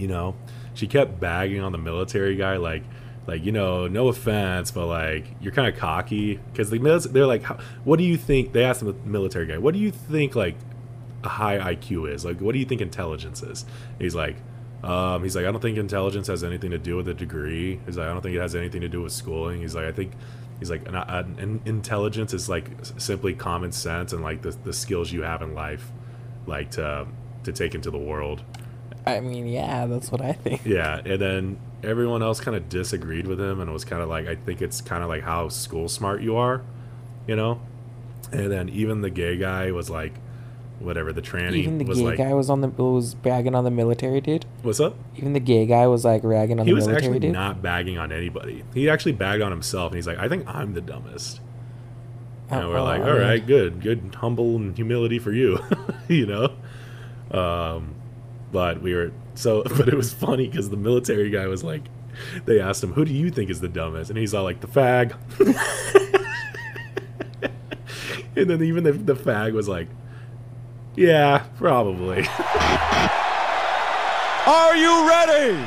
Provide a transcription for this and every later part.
you know, she kept bagging on the military guy, like, like you know, no offense, but like you're kind of cocky because the they're like, what do you think? They asked the military guy, what do you think like a high IQ is? Like, what do you think intelligence is? He's like, um, he's like, I don't think intelligence has anything to do with a degree. He's like, I don't think it has anything to do with schooling. He's like, I think, he's like, an, an, an intelligence is like simply common sense and like the, the skills you have in life, like to to take into the world. I mean, yeah, that's what I think. Yeah, and then everyone else kind of disagreed with him and it was kind of like, I think it's kind of like how school smart you are, you know. And then even the gay guy was like, whatever the tranny Even the was gay like, guy was on the was bagging on the military dude. what's up? Even the gay guy was like ragging on he the was military actually dude. not bagging on anybody. He actually bagged on himself, and he's like, "I think I'm the dumbest." And we're like, "All right, good, good, humble and humility for you," you know. Um, but we were so, but it was funny because the military guy was like, they asked him, "Who do you think is the dumbest?" And he's all like, "The fag." and then even the, the fag was like, "Yeah, probably." Are you ready?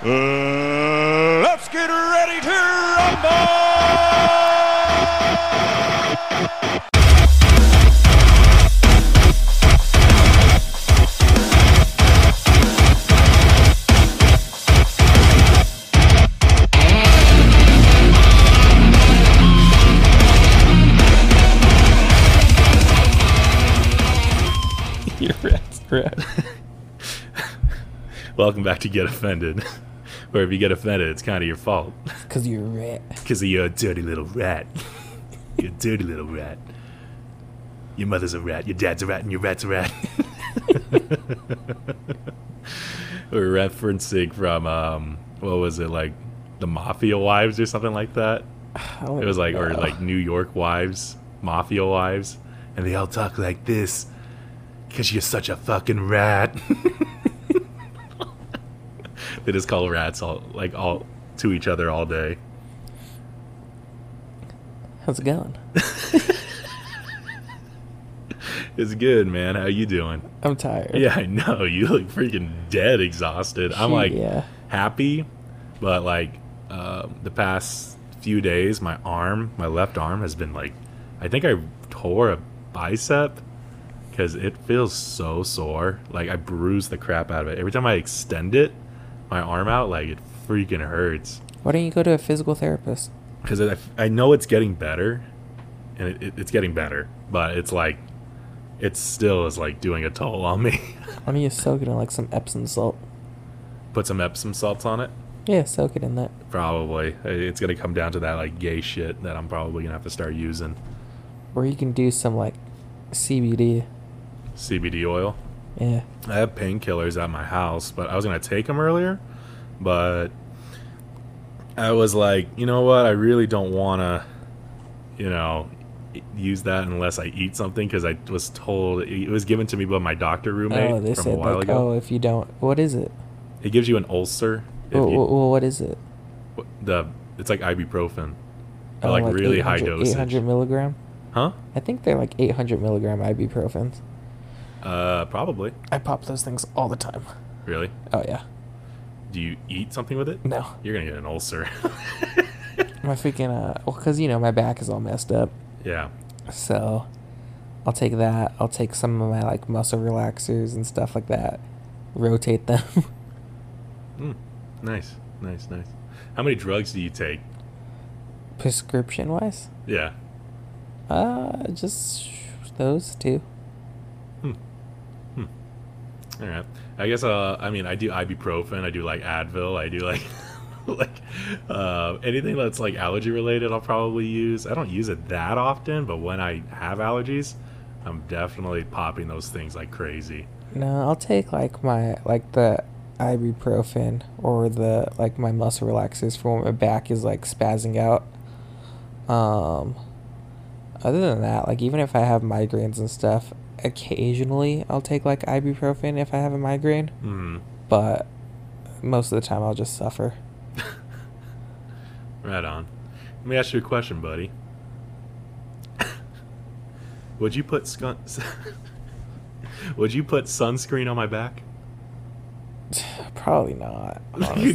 Uh, let's get ready to rumble! Right, right. Welcome back to Get Offended. Where if you get offended, it's kind of your fault. Because you're a rat. Because you're a dirty little rat. you're a dirty little rat. Your mother's a rat, your dad's a rat, and your rat's a rat. We're referencing from, um, what was it, like the Mafia Wives or something like that? It was like, or like New York Wives, Mafia Wives. And they all talk like this. Because you're such a fucking rat. they just call rats all, like, all to each other all day. How's it going? It's good, man. How you doing? I'm tired. Yeah, I know. You look freaking dead exhausted. I'm like yeah. happy, but like uh, the past few days, my arm, my left arm has been like, I think I tore a bicep because it feels so sore. Like I bruise the crap out of it. Every time I extend it, my arm out, like it freaking hurts. Why don't you go to a physical therapist? Because I, I know it's getting better, and it, it, it's getting better, but it's like, it still is like doing a toll on me. Why don't you soak it in like some Epsom salt? Put some Epsom salts on it. Yeah, soak it in that. Probably. It's gonna come down to that like gay shit that I'm probably gonna have to start using. Or you can do some like CBD. CBD oil. Yeah. I have painkillers at my house, but I was gonna take them earlier, but I was like, you know what? I really don't wanna, you know, use that unless I eat something because I was told it was given to me by my doctor roommate oh, they from a said while like, ago. oh, if you don't, what is it? It gives you an ulcer. Well, you, well, what is it? the it's like ibuprofen, Oh, like, really high 800 dosage. 800 milligram. Huh? I think they're like 800 milligram ibuprofens. Uh, probably. I pop those things all the time. Really? Oh yeah. Do you eat something with it? No, You're gonna get an ulcer. my freaking uh, well, cause you know my back is all messed up. yeah. So I'll take that. I'll take some of my like muscle relaxers and stuff like that. Rotate them. Mm. Nice, nice, nice. How many drugs do you take? Prescription wise, Yeah. uh, just those two. All right. I guess. Uh, I mean, I do ibuprofen. I do like Advil. I do like, like, uh, anything that's like allergy related. I'll probably use. I don't use it that often, but when I have allergies, I'm definitely popping those things like crazy. No, I'll take like my like the ibuprofen or the like my muscle relaxers for when my back is like spazzing out. Um other than that, like even if I have migraines and stuff, occasionally I'll take like ibuprofen if I have a migraine, Hmm. but most of the time I'll just suffer. Right on. Let me ask you a question, buddy. Would you put skunk? Would you put sunscreen on my back? Probably not.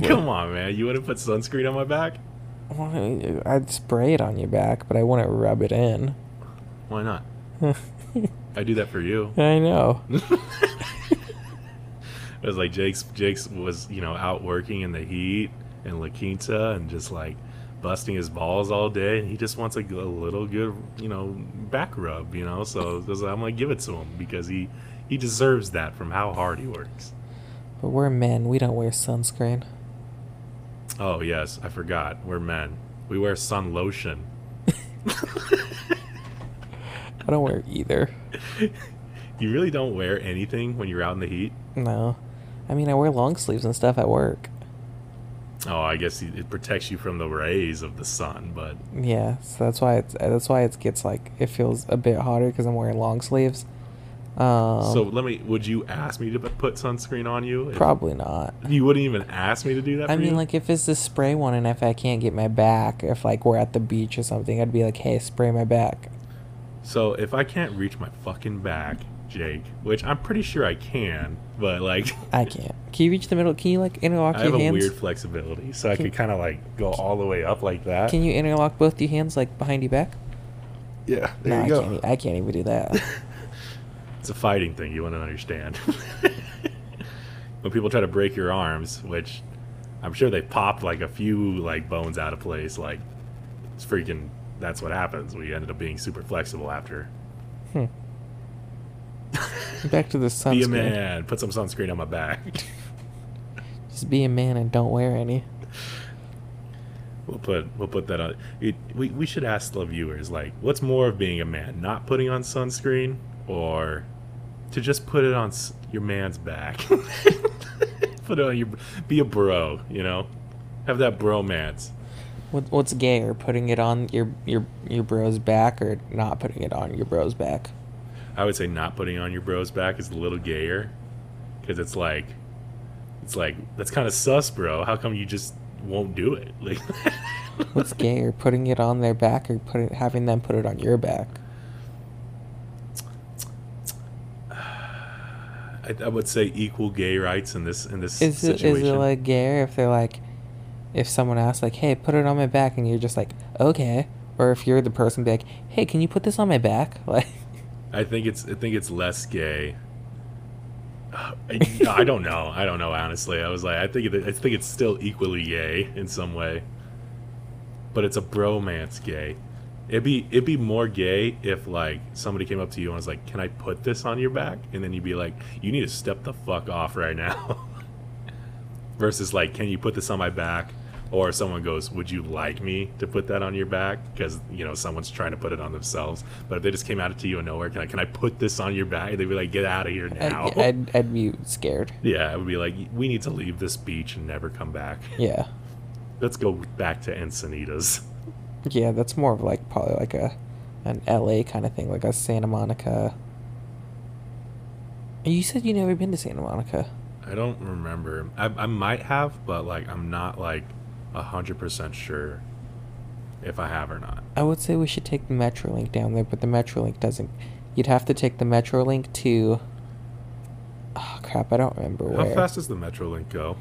Come on, man. You wouldn't put sunscreen on my back? I'd spray it on your back, but I wouldn't rub it in. Why not? I do that for you. I know. It was like Jake's Jake's was, you know, out working in the heat in La Quinta and just like busting his balls all day and he just wants a little good, you know, back rub, you know. So I'm like give it to him because he he deserves that from how hard he works. But we're men. We don't wear sunscreen. Oh, yes, I forgot. We're men. We wear sun lotion. I don't wear either. You really don't wear anything when you're out in the heat? No. I mean, I wear long sleeves and stuff at work. Oh, I guess it protects you from the rays of the sun, but Yeah, so that's why it's that's why it gets like it feels a bit hotter because I'm wearing long sleeves. Um, so let me. Would you ask me to put sunscreen on you? Probably not. You wouldn't even ask me to do that. I mean, you? like if it's the spray one, and if I can't get my back, if like we're at the beach or something, I'd be like, "Hey, spray my back." So if I can't reach my fucking back, Jake, which I'm pretty sure I can, but like I can't. Can you reach the middle? Can you like interlock your hands? I have a hands? weird flexibility, so I could kind of like go all the way up like that. Can you interlock both your hands like behind your back? yeah, no, I can't. I can't even do that. It's a fighting thing. You want to understand. when people try to break your arms, which I'm sure they popped like a few like bones out of place, like it's freaking. That's what happens. We ended up being super flexible after. Hmm. Back to the sunscreen. Be a man. Put some sunscreen on my back. Just be a man and don't wear any. We'll put we'll put that on. It, we we should ask the viewers like, what's more of being a man, not putting on sunscreen, or to just put it on s- your man's back? put it on your, be a bro, you know, have that bromance. What, what's gayer, putting it on your your your bro's back or not putting it on your bro's back? I would say not putting on your bro's back is a little gayer, because it's like, it's like that's kind of sus, bro. How come you just won't do it? Like, What's gayer, putting it on their back or putting having them put it on your back? I, I would say equal gay rights in this in this Is it situation. is it like gayer if they're like, if someone asks like, "Hey, put it on my back," and you're just like, "Okay," or if you're the person be like, "Hey, can you put this on my back?" Like, I think it's I think it's less gay. I, I don't know. I don't know honestly. I was like I think it, I think it's still equally gay in some way. But it's a bromance gay. It'd be it'd be more gay if like somebody came up to you and was like, "Can I put this on your back?" And then you'd be like, "You need to step the fuck off right now." Versus like, "Can you put this on my back?" Or someone goes, "Would you like me to put that on your back?" Because you know someone's trying to put it on themselves. But if they just came out to you of nowhere, can I can I put this on your back? They'd be like, "Get out of here now!" I'd, I'd I'd be scared. yeah, it would be like, "We need to leave this beach and never come back. Yeah, Let's go back to Encinitas." yeah, that's more of like probably like a an L.A. kind of thing, like a Santa Monica. You said you never been to Santa Monica. I don't remember. I, I might have, but like I'm not like a hundred percent sure if I have or not. I would say we should take the Metrolink down there, but the Metrolink doesn't. You'd have to take the Metrolink to. Oh crap! I don't remember where How where. fast does the MetroLink go?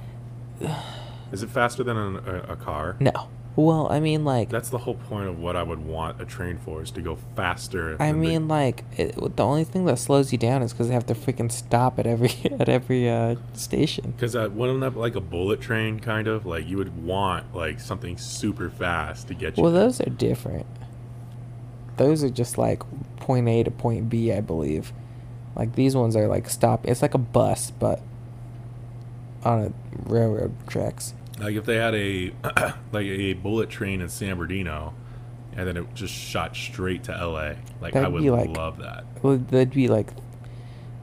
Is it faster than an, a, a car? No. Well, I mean, like, That's the whole point of what I would want a train for is to go faster. I than the- mean, like, it, the only thing that slows you down is because they have to freaking stop at every at every uh, station. Because uh, wouldn't that be like a bullet train, kind of? Like you would want like something super fast to get you. Well, those are different. Those are just like point A to point B, I believe. Like these ones are like stop. It's like a bus, but on a railroad tracks. Like if they had a like a bullet train in San Bernardino, and then it just shot straight to L.A. Like I That'd would like- love that. Well, that'd be like,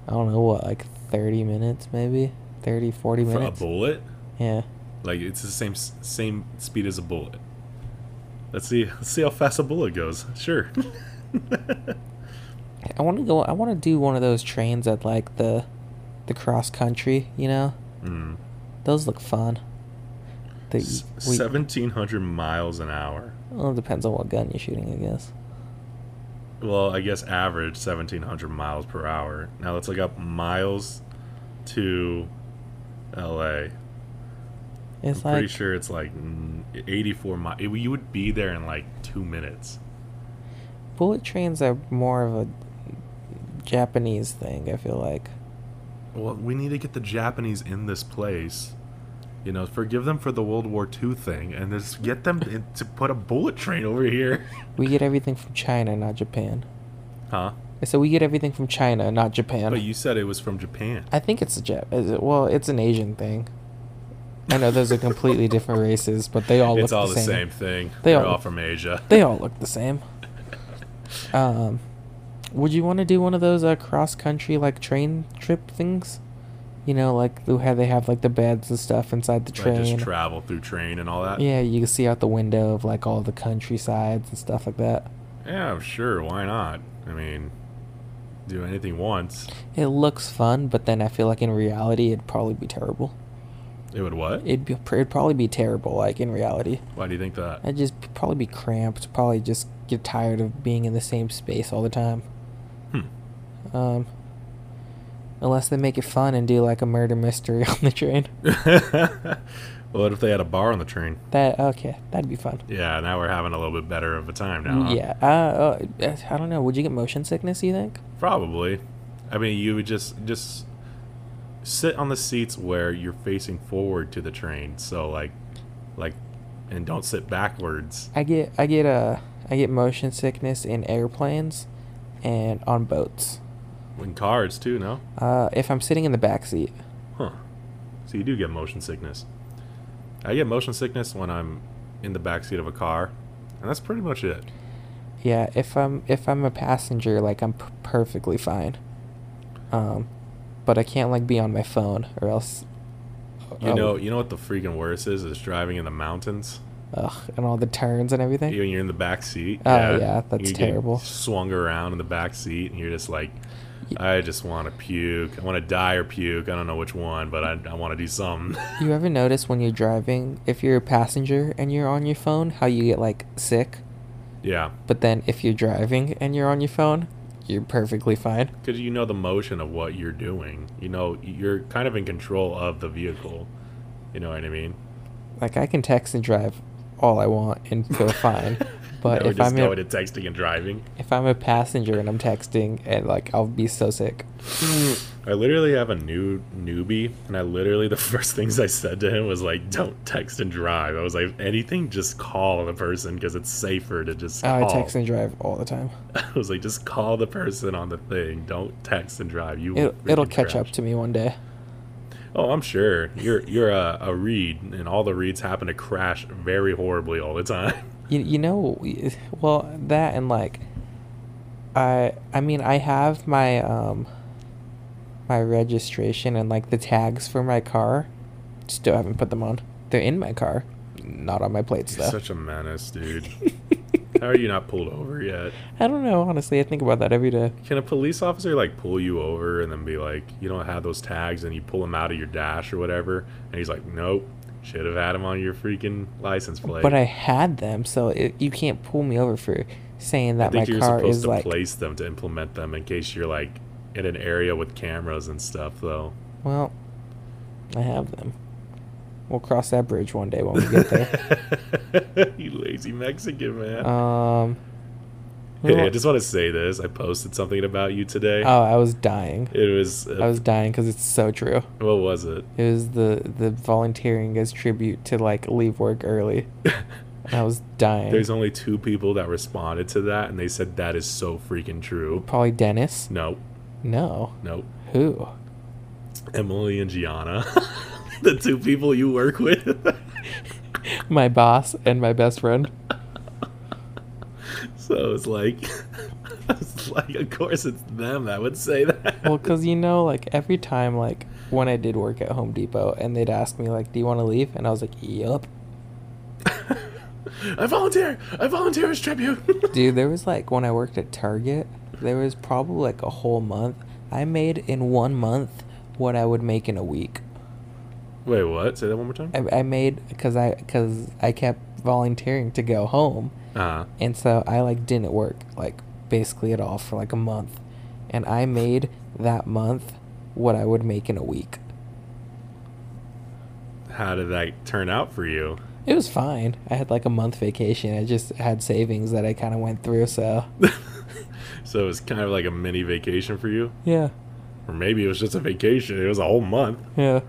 I don't know what, like thirty minutes, maybe 30, 40 For a bullet, Yeah. like it's the same same speed as a bullet. Let's see. Let's see how fast a bullet goes. Sure. I want to go. I want to do one of those trains at like the, the cross country. You know, mm. those look fun. The, we- Seventeen hundred miles an hour. well, it depends on what gun you're shooting, I guess. Well, I guess average 1700 miles per hour. Now let's look up miles to LA. It's I'm pretty sure it's like mm, 84 miles. You would be there in like two minutes. bullet trains are more of a Japanese thing. I feel like. Well, we need to get the Japanese in this place. You know, forgive them for the World War II thing, and just get them in- to put a bullet train over here. We get everything from China, not Japan. Huh? So we get everything from China, not Japan. But you said it was from Japan. I think it's a Jap. it- Well, it's an Asian thing. I know those are completely different races, but they all it's look all the the same. same thing. They They are all- all from Asia. They all look the same. Um, would you want to do one of those uh, cross country like train trip things? You know, like how they have like the beds and stuff inside the Like train. just travel through train and all that. yeah, you can see out the window of like all the countrysides and stuff like that. Yeah, sure. Why not? I mean, do anything once. It looks fun, but then I feel like in reality it'd probably be terrible. It would what? It'd be it'd probably be terrible, like in reality. Why do you think that? I'd just probably be cramped. Probably just get tired of being in the same space all the time. Hmm. Um, unless they make it fun and do like a murder mystery on the train. what if they had a bar on the train? That okay, that'd be fun. Yeah, now we're having a little bit better of a time now. huh? Yeah. Uh, uh, I don't know. Would you get motion sickness? You think? Probably. I mean, you would just just sit on the seats where you're facing forward to the train. So like, like, and don't sit backwards. I get I get uh I get motion sickness in airplanes and on boats. In cars too, no? Uh, if I'm sitting in the back seat. Huh. So you do get motion sickness. I get motion sickness when I'm in the back seat of a car, and that's pretty much it. Yeah, if I'm if I'm a passenger, like I'm p- perfectly fine. Um, but I can't like be on my phone or else. You I'll- know, you know what the freaking worst is? Is driving in the mountains. ugh, and all the turns and everything. When you're in the back seat. Oh, yeah, that's you terrible. Swung around in the back seat, and you're just like, I just want to puke. I want to die or puke. I don't know which one, but I, I want to do something. You ever notice when you're driving, if you're a passenger and you're on your phone, how you get like sick? yeah, But then if you're driving and you're on your phone, you're perfectly fine. because you know the motion of what you're doing. You know, you're kind of in control of the vehicle. You know what I mean? Like I can text and drive all I want and feel fine. But if I'm going a, to texting and driving. if I'm a passenger and I'm texting and like I'll be so sick. I literally have a new newbie, and I literally the first things I said to him was like, "Don't text and drive." I was like, "Anything, just call the person because it's safer to just." Oh, I Call. text and drive all the time. I was like, "Just call the person on the thing. Don't text and drive. You it'll freaking catch up to me one day. Oh, I'm sure you're you're a, a read, and all the reads happen to crash very horribly all the time. You, you know, well that and like, I I mean I have my um, my registration and like the tags for my car, still haven't put them on. They're in my car, not on my plates You're though. such a menace, dude. How are you not pulled over yet? I don't know. Honestly, I think about that every day. Can a police officer like pull you over and then be like, you don't have those tags, and you pull them out of your dash or whatever, and he's like, nope, should have had them on your freaking license plate. But I had them, so it, you can't pull me over for saying I that my think you're car supposed is to like. place them to implement them in case you're like in an area with cameras and stuff, though. Well, I have them. We'll cross that bridge one day when we get there. you lazy Mexican man. um. Hey, I just want to say this. I posted something about you today. Oh, I was dying. it was. Uh, I was dying because it's so true. what was it? It was the the volunteering as tribute to like leave work early. I was dying. There's only two people that responded to that, and they said that is so freaking true. Probably Dennis. No, No. no. Who? Emily and Gianna, the two people you work with. My boss and my best friend. So it's like, it's like, of course it's them that would say that. Well, because you know, like every time, like when I did work at Home Depot, and they'd ask me, like, "Do you want to leave?" and I was like, "Yup." I volunteer. I volunteer as tribute. Dude, there was like when I worked at Target, there was probably like a whole month. I made in one month what I would make in a week. Wait, what? Say that one more time. I, I made because I because I kept volunteering to go home, Uh, and so I like didn't work like basically at all for like a month, and I made that month what I would make in a week. How did that turn out for you? It was fine. I had like a month vacation. I just had savings that I kind of went through. So So it was kind of like a mini vacation for you, yeah, or maybe it was just a vacation. It was a whole month. yeah.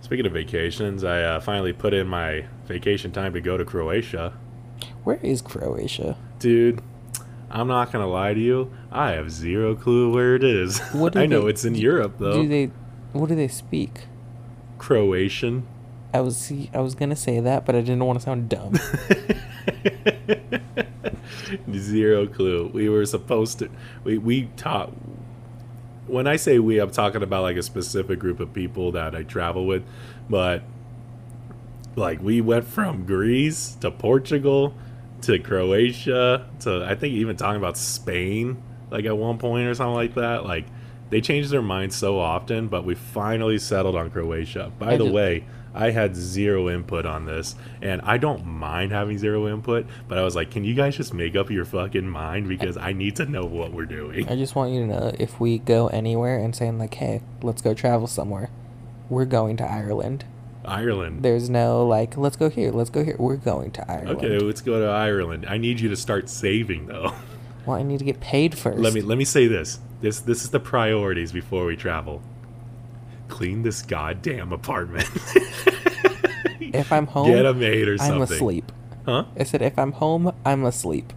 Speaking of vacations, I uh, finally put in my vacation time to go to Croatia. Where is Croatia? Dude, I'm not gonna lie to you. I have zero clue where it is. What I know they- it's in Europe though. Do they? What do they speak? Croatian. I was see, I was gonna say that, but I didn't want to sound dumb. Zero clue. We were supposed to. We we taught. When I say we, I'm talking about like a specific group of people that I travel with, but like we went from Greece to Portugal to Croatia to I think even talking about Spain like at one point or something like that. Like they change their minds so often, but we finally settled on Croatia. By I the just- way, I had zero input on this, and I don't mind having zero input, but I was like, can you guys just make up your fucking mind because I need to know what we're doing. I just want you to know if we go anywhere and saying like, "Hey, let's go travel somewhere," we're going to Ireland. Ireland. There's no like, "Let's go here, let's go here." We're going to Ireland. Okay, let's go to Ireland. I need you to start saving though. Well, I need to get paid first. let me let me say this. This this is the priorities before we travel. Clean this goddamn apartment. If I'm home, Get a maid or I'm asleep. Huh? I said, if I'm home, I'm asleep.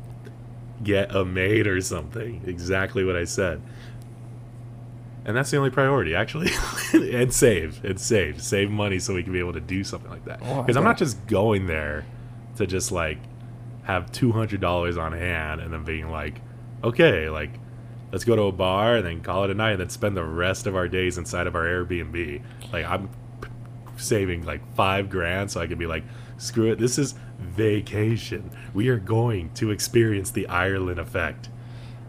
Get a maid or something. Exactly what I said. And that's the only priority, actually. and save. And save. Save money so we can be able to do something like that. Oh, Because I'm not just going there to just like have two hundred dollars on hand and then being like, okay, like let's go to a bar and then call it a night and then spend the rest of our days inside of our Airbnb. Like I'm p- saving like five grand so I can be like, screw it, this is vacation. We are going to experience the Ireland effect.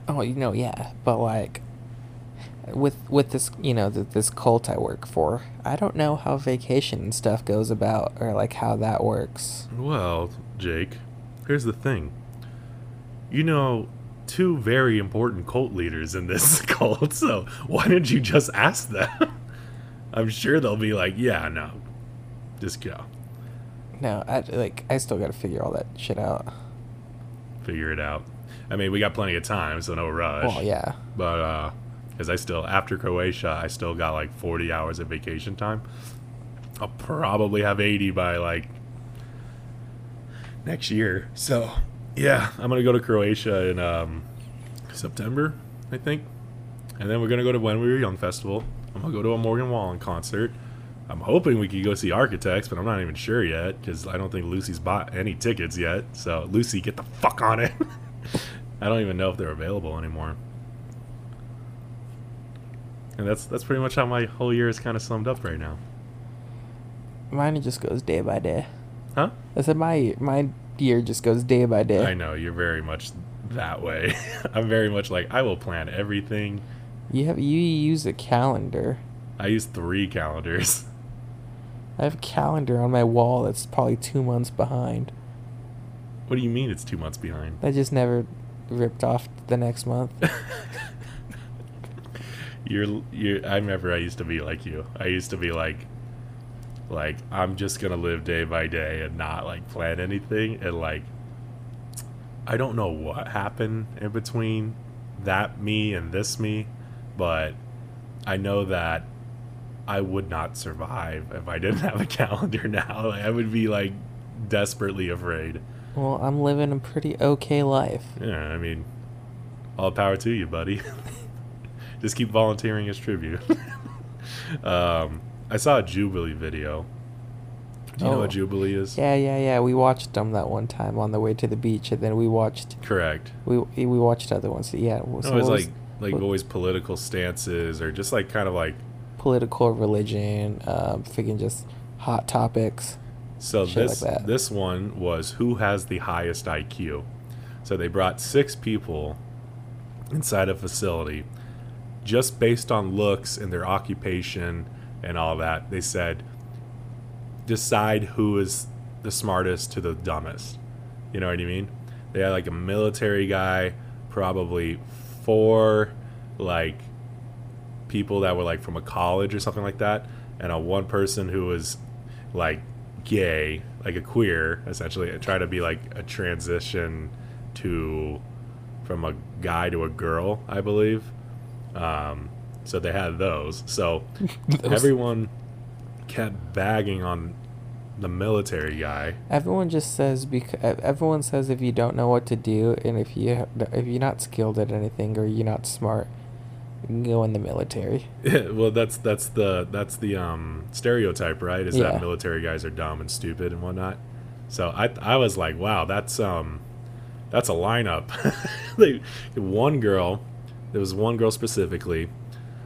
Oh, you know, yeah, but like with with this, you know, th- this cult I work for, I don't know how vacation and stuff goes about or like how that works. Well, Jake, here's the thing. You know two very important cult leaders in this cult, so why didn't you just ask them? I'm sure they'll be like, yeah, no, just go. No, I like I still got to figure all that shit out. Figure it out. I mean, we got plenty of time, so no rush. Well, yeah. But, uh, because I still, after Croatia, I still got like 40 hours of vacation time. I'll probably have 80 by like next year. So, yeah, I'm to go to Croatia in um, September, I think. And then we're to go to When We Were Young Festival. I'm to go to a Morgan Wallen concert. I'm hoping we could go see Architects, but I'm not even sure yet because I don't think Lucy's bought any tickets yet. So, Lucy, get the fuck on it. I don't even know if they're available anymore. And that's that's pretty much how my whole year is kind of summed up right now. Mine just goes day by day. Huh? I said my my year just goes day by day. I know you're very much that way. I'm very much like I will plan everything. You have you use a calendar. I use three calendars. I have a calendar on my wall that's probably two months behind. What do you mean it's two months behind? I just never ripped off the next month. You're you. I remember I used to be like you. I used to be like, like I'm just gonna live day by day and not like plan anything. And like, I don't know what happened in between that me and this me, but I know that I would not survive if I didn't have a calendar now. Like, I would be like desperately afraid. well, I'm living a pretty okay life. Yeah, I mean, all power to you, buddy. Just keep volunteering as tribute. um, I saw a Jubilee video. Do you know Oh. what Jubilee is? Yeah, yeah, yeah. We watched them that one time on the way to the beach, and then we watched Correct. we we watched other ones. Yeah, so No, it's what was like like what- always political stances or just like kind of like political religion, um, freaking just hot topics. so like this that. this one was who has the highest IQ. So they brought six people inside a facility just based on looks and their occupation and all that. They said decide who is the smartest to the dumbest. You know what I mean? They had like a military guy, probably four like people that were like from a college or something like that, and a one person who was like gay, like a queer, essentially, and try to be like a transition to from a guy to a girl, I believe. Um, so they had those. So Those- everyone kept bagging on the military guy. Everyone just says because everyone says if you don't know what to do and if you if you're not skilled at anything or you're not smart, you can go in the military. well, that's that's the that's the um, stereotype, right? Is Yeah. that military guys are dumb and stupid and whatnot. So I I was like, wow, that's um that's a lineup. they, one girl, there was one girl specifically.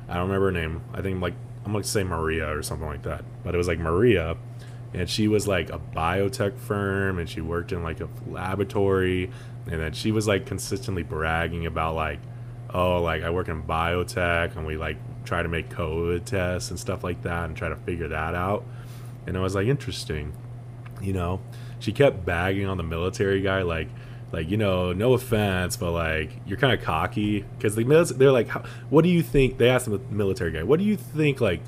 I don't remember her name. I think like I'm gonna say Maria or something like that. But it was like Maria, and she was like a biotech firm, and she worked in like a laboratory, and then she was like consistently bragging about like, oh, like I work in biotech, and we like try to make COVID tests and stuff like that, and try to figure that out. And I was like, interesting, you know. She kept bagging on the military guy, like like you know no offense but like you're kind of cocky. Because the mil- they're like what do you think they asked the military guy what do you think like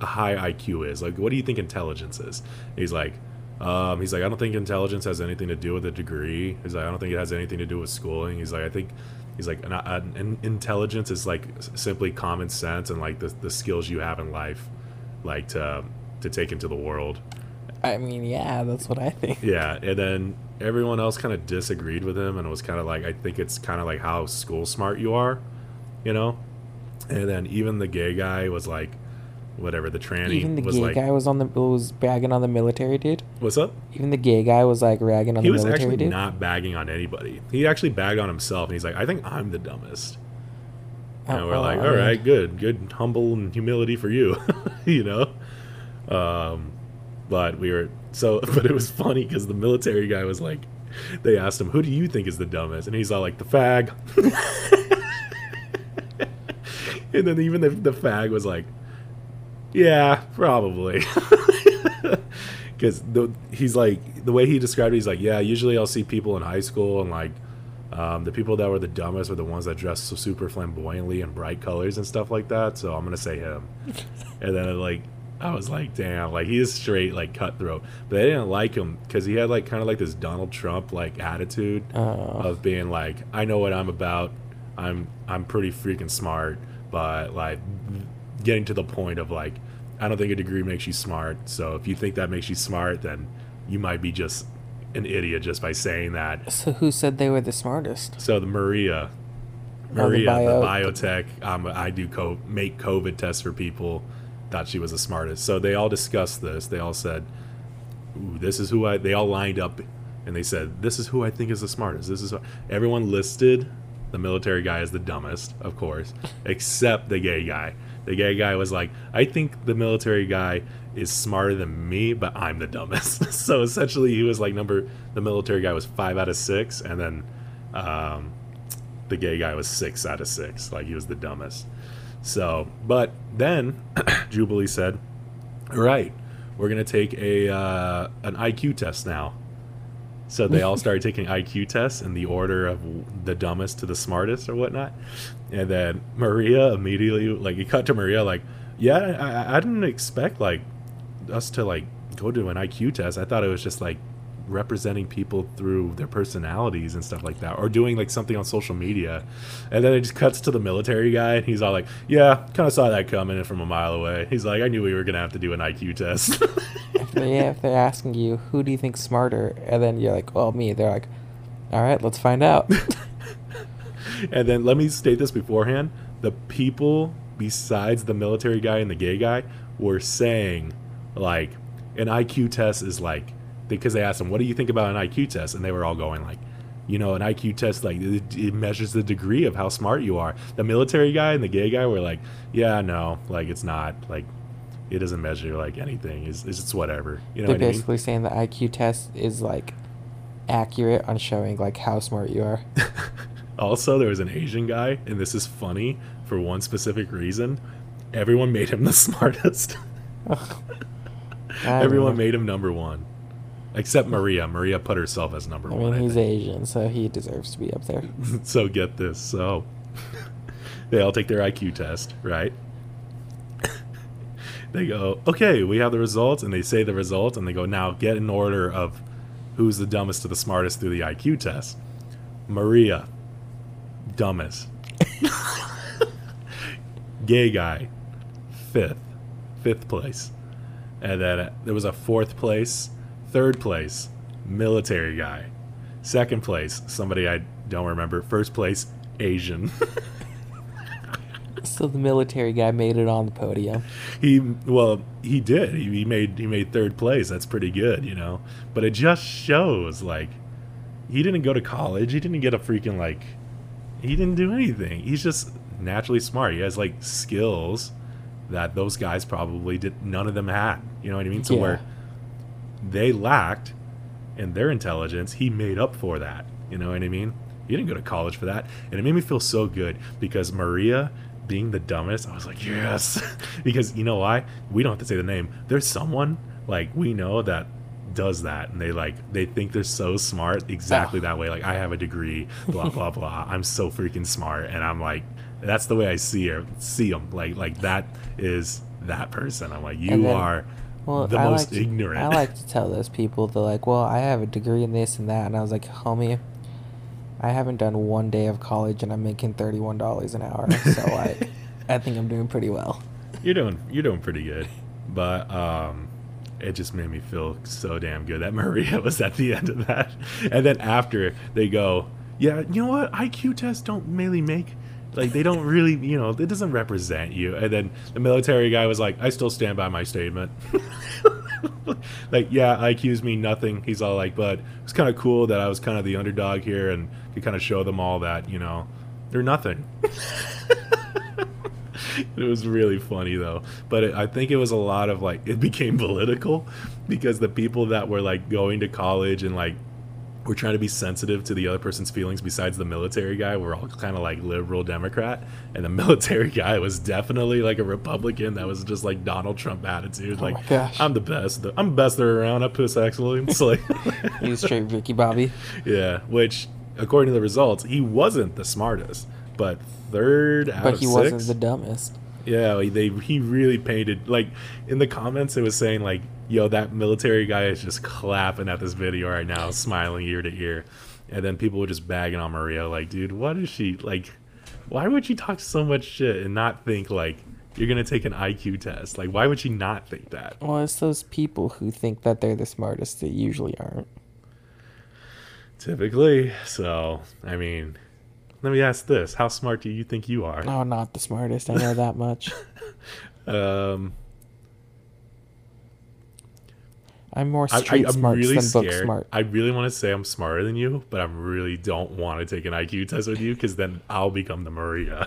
a high iq is? Like what do you think intelligence is? He's like um, he's like i don't think intelligence has anything to do with a degree. He's like i don't think it has anything to do with schooling. He's like i think he's like an, an, an intelligence is like simply common sense and like the, the skills you have in life like to to take into the world I mean, yeah, that's what I think. yeah, and then everyone else kind of disagreed with him and it was kind of like, I think it's kind of like how school smart you are, you know. And then even the gay guy was like, whatever the tranny Even the was gay like, guy was on the was bagging on the military dude. what's up? Even the gay guy was like ragging on He the was military actually not bagging on anybody. He actually bagged on himself, and he's like, I think I'm the dumbest. Oh, and we're well, like, all right, good, good, humble and humility for you, you know. Um, but we were so, but it was funny because the military guy was like, they asked him, "Who do you think is the dumbest?" And he's all like, "The fag." and then even the, the fag was like, "Yeah, probably." Because he's like the way he described it, he's like, "Yeah, usually I'll see people in high school and like." Um, the people that were the dumbest were the ones that dressed so super flamboyantly in bright colors and stuff like that. So I'm gonna say him. and then like I was like, damn, like he is straight like cutthroat. But they didn't like him because he had like kind of like this Donald Trump like attitude Oh. of being like, I know what I'm about. I'm I'm pretty freaking smart, but like getting to the point of like, I don't think a degree makes you smart. So if you think that makes you smart, then you might be just an idiot just by saying that. So who said they were the smartest? So the Maria, Oh, the Maria, the, bio- biotech, um, I do co- make COVID tests for people. Thought she was the smartest. So they all discussed this. They all said, "This is who I." They all lined up, and they said, "This is who I think is the smartest." This is who-" everyone listed. The military guy is the dumbest, of course, except the gay guy. The gay guy was like, "I think the military guy is smarter than me, but I'm the dumbest." so essentially, he was like number. The military guy was five out of six, and then um, the gay guy was six out of six. Like he was the dumbest. So, but then Jubilee said, "All right, we're gonna take a uh, an IQ test now." So they all started taking IQ tests in the order of the dumbest to the smartest or whatnot. And then Maria immediately, like, he cut to Maria, like, "Yeah, I, I didn't expect like us to like go to an IQ test. I thought it was just like representing people through their personalities and stuff like that, or doing like something on social media. And then it just cuts to the military guy, and he's all like, "Yeah, kind of saw that coming from a mile away." He's like, "I knew we were gonna have to do an IQ test." if, they, if they're asking you who do you think's smarter, and then you're like, well, me. They're like, all right, let's find out. and then let me state this beforehand: the people besides the military guy and the gay guy were saying like an IQ test is like because they asked them, "What do you think about an IQ test?" and they were all going like. You know, an IQ test like it, it measures the degree of how smart you are. The military guy and the gay guy were like, "Yeah, no, like it's not like it doesn't measure like anything. It's, it's just whatever." You know they're what I mean? basically saying the IQ test is like accurate on showing like how smart you are. Also, there was an Asian guy, and this is funny for one specific reason. Everyone made him the smartest. Don't Everyone know. made him number one. Except Maria. Maria put herself as number one. I one. mean, he's. Asian, so he deserves to be up there. so get this. So they all take their IQ test, right? they go, okay, we have the results, and they say the results, and they go, now get in order of who's the dumbest to the smartest through the IQ test. Maria, dumbest. Gay guy, fifth, fifth place. And then uh, there was a fourth place, third place, military guy. Second place, somebody I don't remember. First place, Asian. So the military guy made it on the podium. he well, he did. He, he made he made third place. That's pretty good, you know. But it just shows like he didn't go to college. He didn't get a freaking like he didn't do anything. He's just naturally smart. He has like skills that those guys probably did none of them had. You know what I mean? So Yeah. where they lacked in their intelligence, he made up for that. You know what I mean? He didn't go to college for that. And it made me feel so good because Maria being the dumbest, I was like, yes. because you know why? We don't have to say the name. There's someone like we know that does that and they like they think they're so smart exactly ah. that way like i have a degree blah blah blah i'm so freaking smart and i'm like that's the way i see her see them like like that is that person i'm like you then- are Well, the I most like to, ignorant I like to tell those people they're like, "Well, I have a degree in this and that," and I was like, "Homie, I haven't done one day of college and I'm making thirty one dollars an hour, so like, I think I'm doing pretty well." You're doing you're doing pretty good, but um, it just made me feel so damn good that Maria was at the end of that, and then after they go, yeah, you know what? IQ tests don't really make like they don't really you know it doesn't represent you. And then the military guy was like, I still stand by my statement. like yeah, IQs mean nothing. He's all like, but it's kind of cool that I was kind of the underdog here and could kind of show them all that you know they're nothing. it was really funny though but it, i think it was a lot of like it became political because the people that were like going to college and like were trying to be sensitive to the other person's feelings besides the military guy we're all kind of like liberal democrat and the military guy was definitely like a republican that was just like donald trump attitude oh like i'm the best i'm the best there around i push excellence like He was straight Ricky Bobby. yeah which according to the results he wasn't the smartest but third out But he six, wasn't the dumbest. yeah, they he really painted like in the comments it was saying like, yo, that military guy is just clapping at this video right now, smiling ear to ear. And then people were just bagging on Maria, like, dude, what is she like why would she talk so much shit and not think like you're gonna take an IQ test? Like why would she not think that? Well, it's those people who think that they're the smartest that usually aren't. Typically. So I mean let me ask this. How smart do you think you are? Oh, not the smartest. I know that much. Um I'm more street I, smart really than book smart. I really want to say I'm smarter than you, but I really don't want to take an IQ test with you because then I'll become the Maria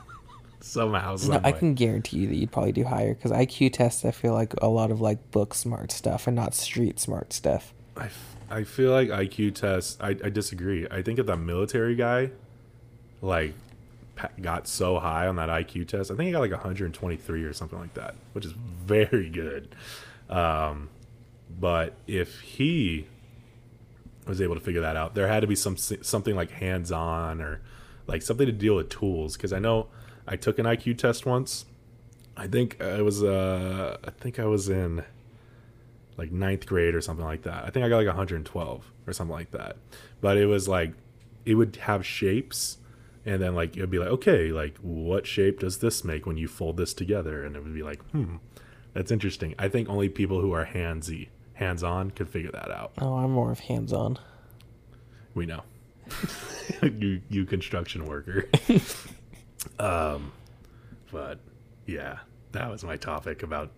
somehow. No, I can guarantee you that you'd probably do higher because IQ tests. I feel like a lot of like book smart stuff and not street smart stuff. I, f- I feel like IQ tests. I, I disagree. I think if that military guy, like, got so high on that IQ test, I think he got like 123 or something like that, which is very good. Um, but if he was able to figure that out, there had to be some something like hands on or like something to deal with tools. Because I know I took an IQ test once. I think I was uh I think I was in like ninth grade or something like that. I think I got like 112 or something like that. But it was like it would have shapes and then like it would be like, okay, like what shape does this make when you fold this together? And it would be like, hmm, that's interesting. I think only people who are handsy, hands on, could figure that out. Oh, I'm more of hands on. We know. you you construction worker. um but yeah, that was my topic about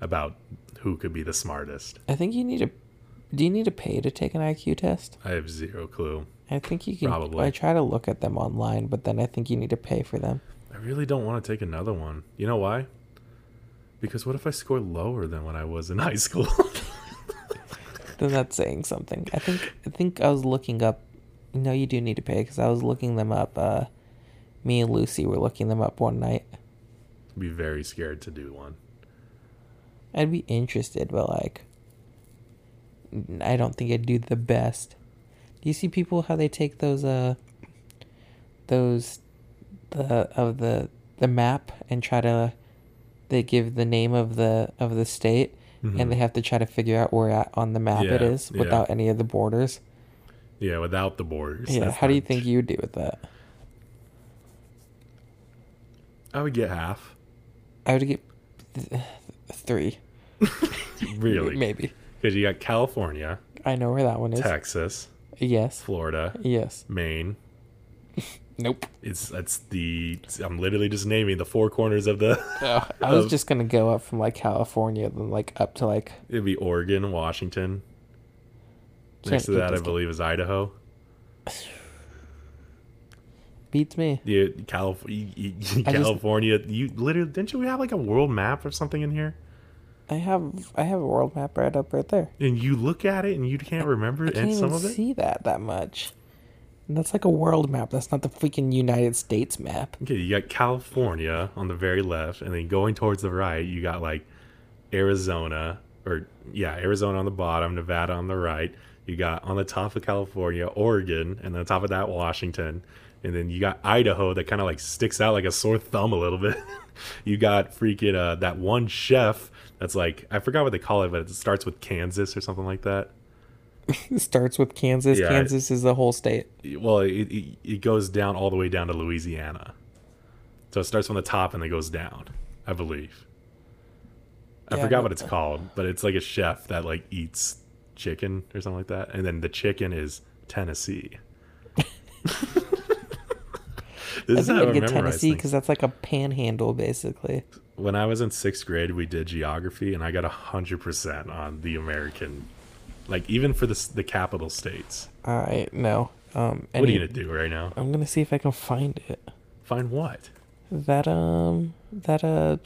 about who could be the smartest. I think you need to. Do you need to pay to take an IQ test? I have zero clue. I think you can. Probably. I try to look at them online, but then I think you need to pay for them. I really don't want to take another one. You know why? Because what if I score lower than when I was in high school? Then that's saying something. I think. I think I was looking up. No, you do need to pay because I was looking them up. Uh, me and Lucy were looking them up one night. be very scared to do one. I'd be interested, but like, I don't think I'd do the best. Do you see people how they take those uh those the of the the map and try to they give the name of the of the state Mhm. and they have to try to figure out where at on the map it Yeah, is yeah. without any of the borders. Yeah, without the borders. Yeah, That's how do you think you would do with that? I would get half. I would get th- three, Really? maybe. Because you got California, I know where that one is. Texas, Yes, Florida, yes. Maine. Nope. It's that's the I'm literally just naming the four corners of the. Oh, I was of- just gonna go up from like California, then like up to like. It'd be Oregon, Washington. Next to that, I believe, is Idaho. Beats me. Yeah, Calif- y- y- just- California. You literally didn't you have like a world map or something in here? I have I have a world map right up right there. And you look at it and you can't remember I it can't and some of it. see that that much. That's like a world map. That's not the freaking United States map. Okay, you got California on the very left, and then going towards the right, you got like Arizona, or yeah, Arizona on the bottom, Nevada on the right. You got on the top of California, Oregon, and on top of that, Washington. And then you got Idaho that kind of like sticks out like a sore thumb a little bit. you got freaking uh, that one chef that's like, I forgot what they call it, but it starts with Kansas or something like that. It starts with Kansas. Yeah, Kansas is the whole state. well it, it, it goes down all the way down to louisiana so it starts from the top and then goes down i believe i Yeah, forgot but- what it's called but it's like a chef that like eats chicken or something like that and then the chicken is tennessee I is think how I get Tennessee because that's like a panhandle, basically. when i was in sixth grade we did geography and i got 100% on the american like even for the, the capital states I no. Um, what are you gonna do right now I'm gonna see if I can find it. find what That um, that uh,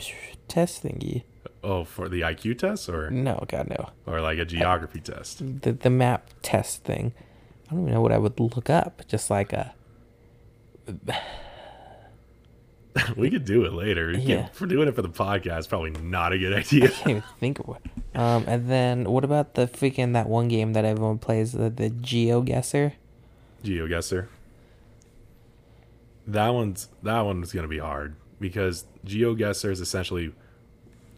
test thingy. oh for the iq test or No, God no. or like a geography test The the map test thing. I don't even know what I would look up. Just like a. we could do it later. We Yeah. for doing it for the podcast, probably not a good idea. can't even think of what. Um, and then what about the freaking that one game that everyone plays, the the Geo Guesser? GeoGuessr. That one's that one's gonna be hard because GeoGuessr is essentially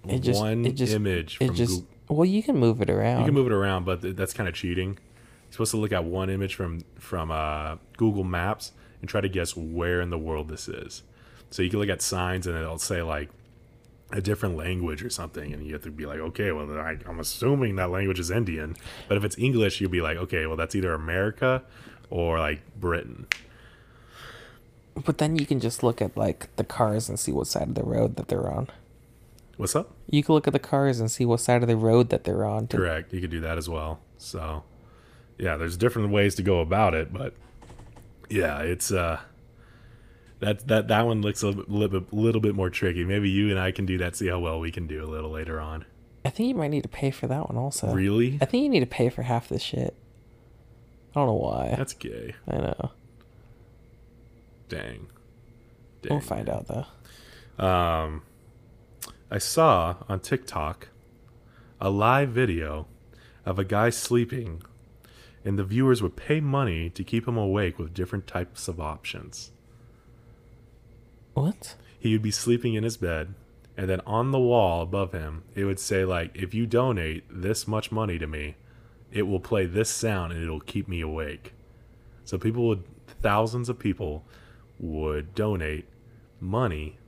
It just one it just image it from just Google. well you can move it around. You can move it around, but th- that's kind of cheating. You're supposed to look at one image from from uh, Google Maps and try to guess where in the world this is. So you can look at signs and it'll say like a different language or something, and you have to be like, okay, well, I, I'm assuming that language is Indian. But if it's English, you'll be like, okay, well, that's either America or like Britain. But then you can just look at like the cars and see what side of the road that they're on. What's up? You can look at the cars and see what side of the road that they're on. To, Correct. You could do that as well. So, yeah, there's different ways to go about it, but yeah, it's uh, that that that one looks a little bit, little bit more tricky. Maybe you and I can do that. See how well we can do a little later on. I think you might need to pay for that one also. Really? I think you need to pay for half this shit. I don't know why. That's gay. I know. Dang. Dang. We'll find out though. Um, I saw on TikTok a live video of a guy sleeping, and the viewers would pay money to keep him awake with different types of options. What? he would be sleeping in his bed and then on the wall above him it would say like if you donate this much money to me it will play this sound and it'll keep me awake. So people would thousands of people would donate money.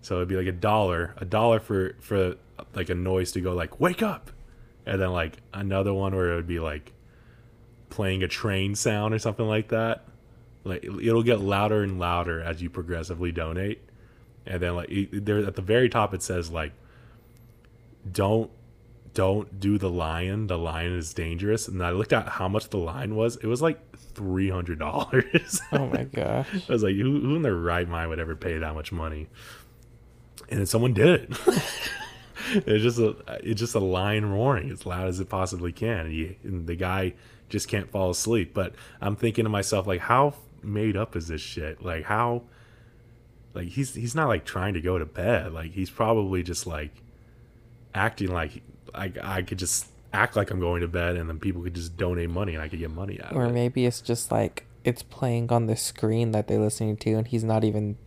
So it'd be like a dollar a dollar for for like a noise to go like wake up! And then like another one where it would be like playing a train sound or something like that like it'll get louder and louder as you progressively donate. And then like it- there at the very top it says like don't don't do the lion. The lion is dangerous. And i looked at how much the lion was. It was like $300 Oh my gosh. i was like who, who in their right mind would ever pay that much money? And then someone did it. It's just a it's just a lion roaring as loud as it possibly can. And, you, and the guy just can't fall asleep. But i'm thinking to myself like how made up is this shit like how like he's he's not like trying to go to bed like he's probably just like acting like I, I could just act like I'm going to bed, and then people could just donate money, and I could get money out Or of it. Or maybe it's just like it's playing on the screen that they're listening to, and he's not even.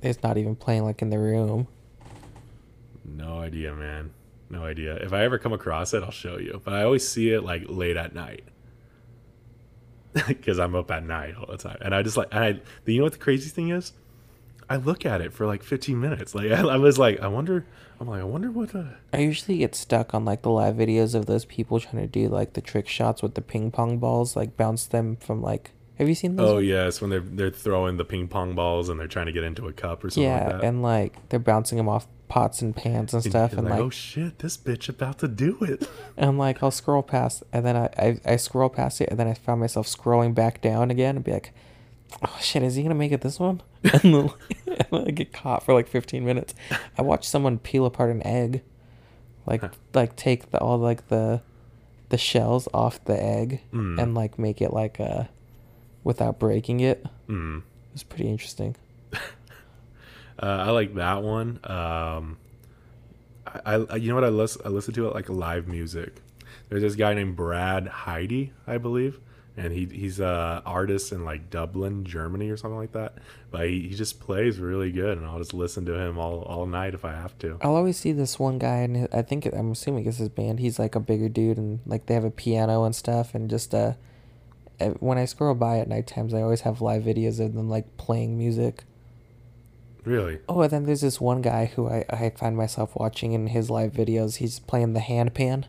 It's not even playing like in the room. No idea, man. No idea. If I ever come across it, I'll show you. But I always see it like late at night. Because I'm up at night all the time. And I just like, I, you know what the crazy thing is? I look at it for like 15 minutes. Like, I, I was like, I wonder, I'm like, I wonder what the, I usually get stuck on like the live videos of those people trying to do like the trick shots with the ping pong balls, like bounce them from like. Have you seen those? oh, yes, when they're, they're throwing the ping pong balls and they're trying to get into a cup or something yeah, like that. and like they're bouncing them off pots and pans and And stuff, and like, like, oh shit, this bitch about to do it. and like I'll scroll past, and then I, I I scroll past it, and then I found myself scrolling back down again, and be like, oh shit, is he gonna make it this one? And then, and I get caught for like fifteen minutes. I watched someone peel apart an egg, like Huh. like take the all like the the shells off the egg Mm. and like make it like uh without breaking it. It Mm. was pretty interesting. Uh, I like that one. Um, I, I you know what I listen I listen to it like live music. There's this guy named Brad Heidi, I believe, and he he's a artist in like Dublin, Germany, or something like that. But he, he just plays really good, and I'll just listen to him all all night if I have to. I'll always see this one guy, and I think I'm assuming it's his band. He's like a bigger dude, and like they have a piano and stuff, and just uh, eh, when I scroll by at night times, I always have live videos of them like playing music. Really? Oh, and then there's this one guy who I I find myself watching in his live videos. He's playing the handpan.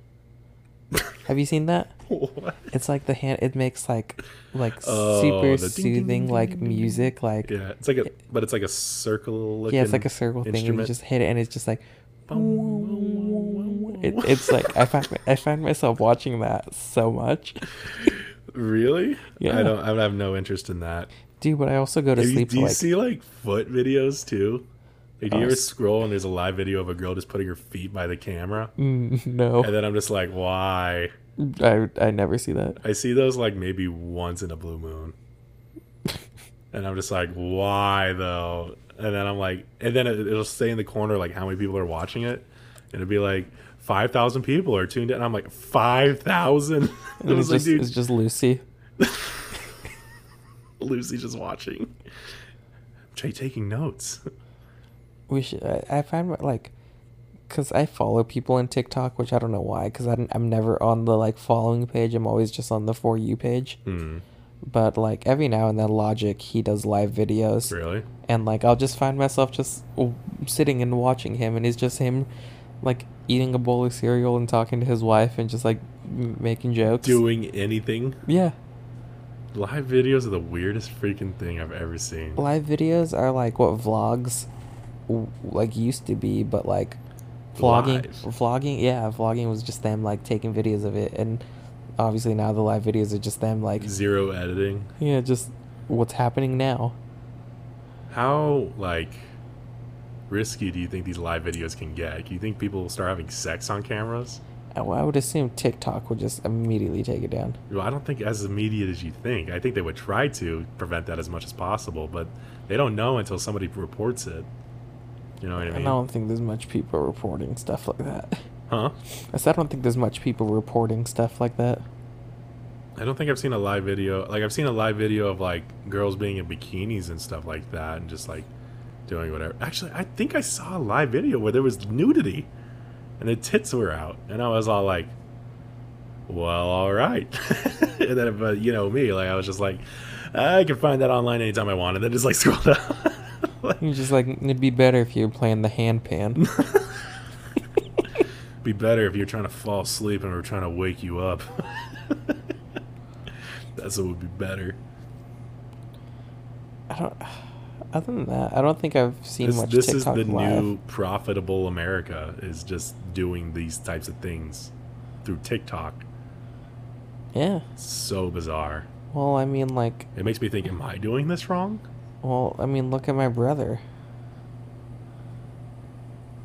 have you seen that? what? It's like the hand. It makes like like Oh, super the ding, ding, soothing ding, like ding, ding, ding. music. Like Yeah, it's like a but it's like a circle. yeah, it's like a circle thing. And you just hit it, and it's just like. It, it's like I find I find myself watching that so much, really? Yeah. I don't. I would have no interest in that. dude. But I also go to Have you- sleep do you like see like foot videos too? Like, do you Oh, ever s- scroll and there's a live video of a girl just putting her feet by the camera? Mm, no, And then I'm just like, why? I I never see that. I see those like maybe once in a blue moon. and I'm just like, why though? And then I'm like, and then it, it'll stay in the corner like how many people are watching it. And it'll be like, 5,000 people are tuned in. And I'm like, 5,000? It it's was like, just dude, it's just Lucy. Lucy's just watching. I'm Jay taking notes. We should. I, I find like, cause I follow people on TikTok, which I don't know why, cause I'm I'm never on the like following page. I'm always just on the for you page. Hmm. But like every now and then, Logic he does live videos. Really? and like I'll just find myself just sitting and watching him, and he's just him, like eating a bowl of cereal and talking to his wife and just like m- making jokes. Doing anything. yeah, Live videos are the weirdest freaking thing I've ever seen. live videos are like what vlogs, w- like used to be, but like vlogging, Live. vlogging, yeah, vlogging was just them like taking videos of it, and obviously now the live videos are just them like Zero editing. yeah, just what's happening now. How like risky do you think these live videos can get? Do you think people will start having sex on cameras? Uh, I I would assume TikTok would just immediately take it down. Well, I don't think as immediate as you think. I think they would try to prevent that as much as possible, but they don't know until somebody reports it. You know what I mean? I don't think there's much people reporting stuff like that. Huh? I said I don't think there's much people reporting stuff like that. I don't think I've seen a live video. Like I've seen a live video of like girls being in bikinis and stuff like that, and just like doing whatever. Actually, I think I saw a live video where there was nudity, and the tits were out, and I was all like, "Well, all right." and then, but you know me, like I was just like, I can find that online anytime I want, and then just like scroll down. Like, You're just like it'd be better if you were playing the handpan. be better if you're trying to fall asleep and we're trying to wake you up. That's what would be better. I don't. Other than that, I don't think I've seen this, much this TikTok is the live. new profitable America is just doing these types of things through TikTok. Yeah. So bizarre. Well, I mean, like, It makes me think, am I doing this wrong? well, I mean, look at my brother.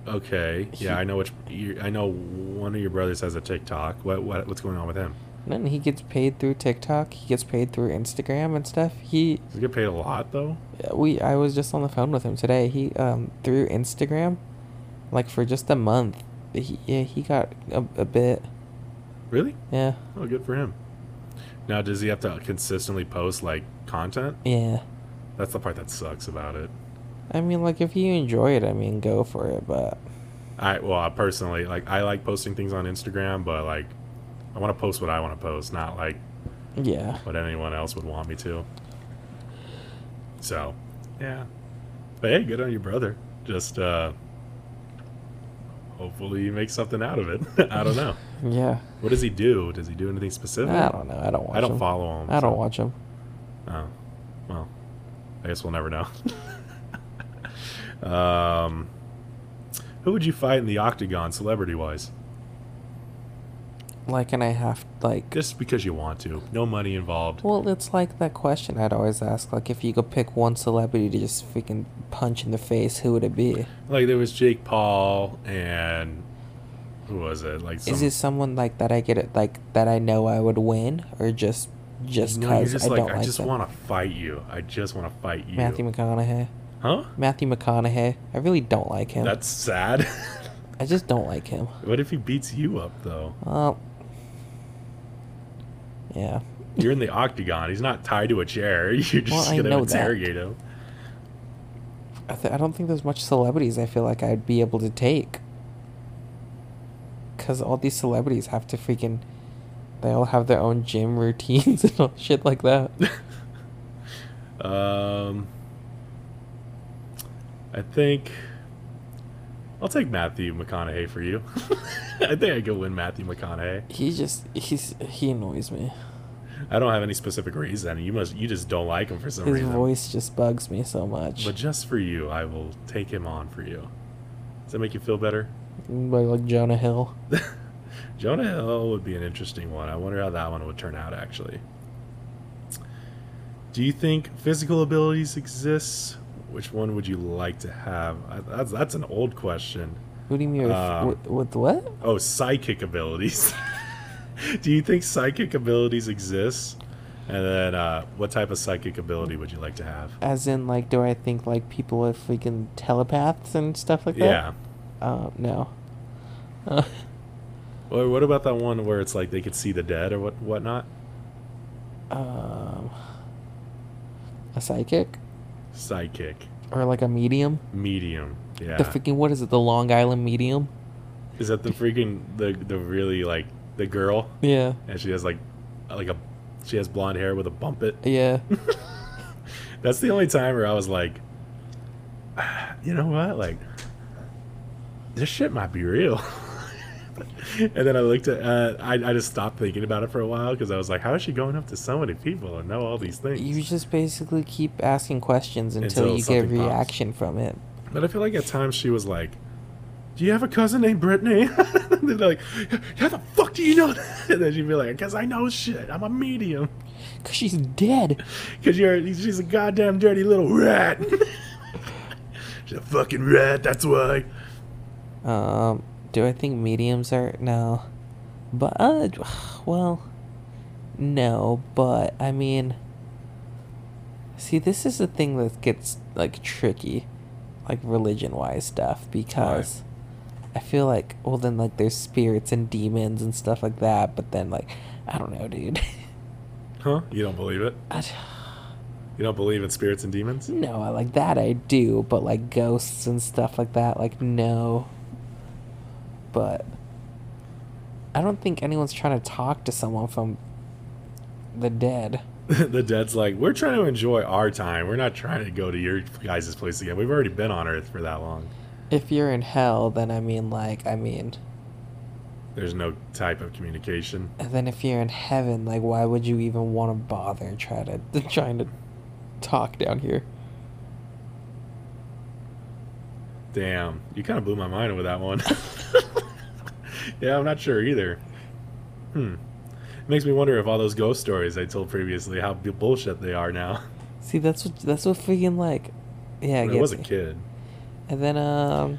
Okay, He- yeah, I know which. I know one of your brothers has a TikTok. What, what what's going on with him? And he gets paid through TikTok. He gets paid through Instagram and stuff. He, Does he get paid a lot though? we, I was just on the phone with him today. He, um, through Instagram, like for just a month, he, yeah, he got a, a bit. Really? Yeah. Oh, good for him. Now, does he have to consistently post like content? Yeah. That's the part that sucks about it. I mean, like, if you enjoy it, I mean, go for it, but. I well, I personally like I like posting things on Instagram, but like I want to post what I want to post, not like Yeah. what anyone else would want me to. So, yeah. But hey, good on your brother. Just uh hopefully you make something out of it. I don't know. Yeah. What does he do? Does he do anything specific? I don't know. I don't watch I don't him. follow him. I don't so- watch him. Oh, well, I guess we'll never know. um, who would you fight in the octagon, celebrity-wise? Like, and I have, like. Just because you want to, no money involved. Well, it's like that question I'd always ask. Like, if you could pick one celebrity to just freaking punch in the face, who would it be? Like there was Jake Paul and who was it? Like some, Is it someone like that I get it, like, that I know I would win? Or just. Just no, because just I like don't I like just want to fight you. I just want to fight you. Matthew McConaughey. huh? Matthew McConaughey. I really don't like him. That's sad. I just don't like him. what if he beats you up though? Well. Yeah. You're in the octagon. He's not tied to a chair. You're just Well, gonna know that. interrogate him. I, th- I don't think there's much celebrities I feel like I'd be able to take. Because all these celebrities have to freaking. They all have their own gym routines and all shit like that. Um, I think I'll take Matthew McConaughey for you. I think I could win Matthew McConaughey. He just. he's He annoys me. I don't have any specific reason. You must. You just don't like him for some His reason. His voice just bugs me so much. But just for you, I will take him on for you. Does that make you feel better? Mm, like, like Jonah Hill. Jonah Hill would be an interesting one. I wonder how that one would turn out, actually. Do you think physical abilities exist? Which one would you like to have? I- That's, that's an old question. What do you mean with, Um, with, with what? Oh, psychic abilities. Do you think psychic abilities exist? And then, uh, what type of psychic ability would you like to have? As in, like, do I think like people are freaking telepaths and stuff like that? Yeah. Uh, no. Uh, Or what about that one where it's like they could see the dead or what whatnot? um, a psychic Psychic, or like a medium. medium. Yeah. The freaking what is it? The Long Island medium. Is that the freaking the the really like the girl Yeah. and she has like like a she has blonde hair with a bump it. Yeah. That's the only time where I was like, you know what, like this shit might be real. and then I looked at uh, I I just stopped thinking about it for a while because I was like, how is she going up to so many people and know all these things? You just basically keep asking questions until, Until you get a something pops. reaction from it. But I feel like at times she was like, "Do you have a cousin named Brittany?" and they're like, "How the fuck do you know that?" And then she'd be like, "Cause I know shit. I'm a medium. Cause she's dead. Cause you're she's a goddamn dirty little rat. she's a fucking rat. That's why." Um, do I think mediums are no? But uh, well, no. But I mean, see, this is the thing that gets like tricky, like religion-wise stuff, because I feel like well, then like there's spirits and demons and stuff like that. But then like, I don't know, dude. Huh? You don't believe it? I, You don't believe in spirits and demons? no, I like that I do, but like ghosts and stuff like that, like no. But I don't think anyone's trying to talk to someone from the dead. the dead's like, we're trying to enjoy our time. We're not trying to go to your guys' place again. We've already been on Earth for that long. If you're in hell, then I mean, like, I mean, There's no type of communication. and then if you're in heaven, like, why would you even want to bother try to trying to talk down here? Damn, you kind of blew my mind with that one. yeah, I'm not sure either. Hmm. It makes me wonder if all those ghost stories I told previously, how bu- bullshit they are now. See, that's what that's what freaking like, yeah. It I was a kid. And then um,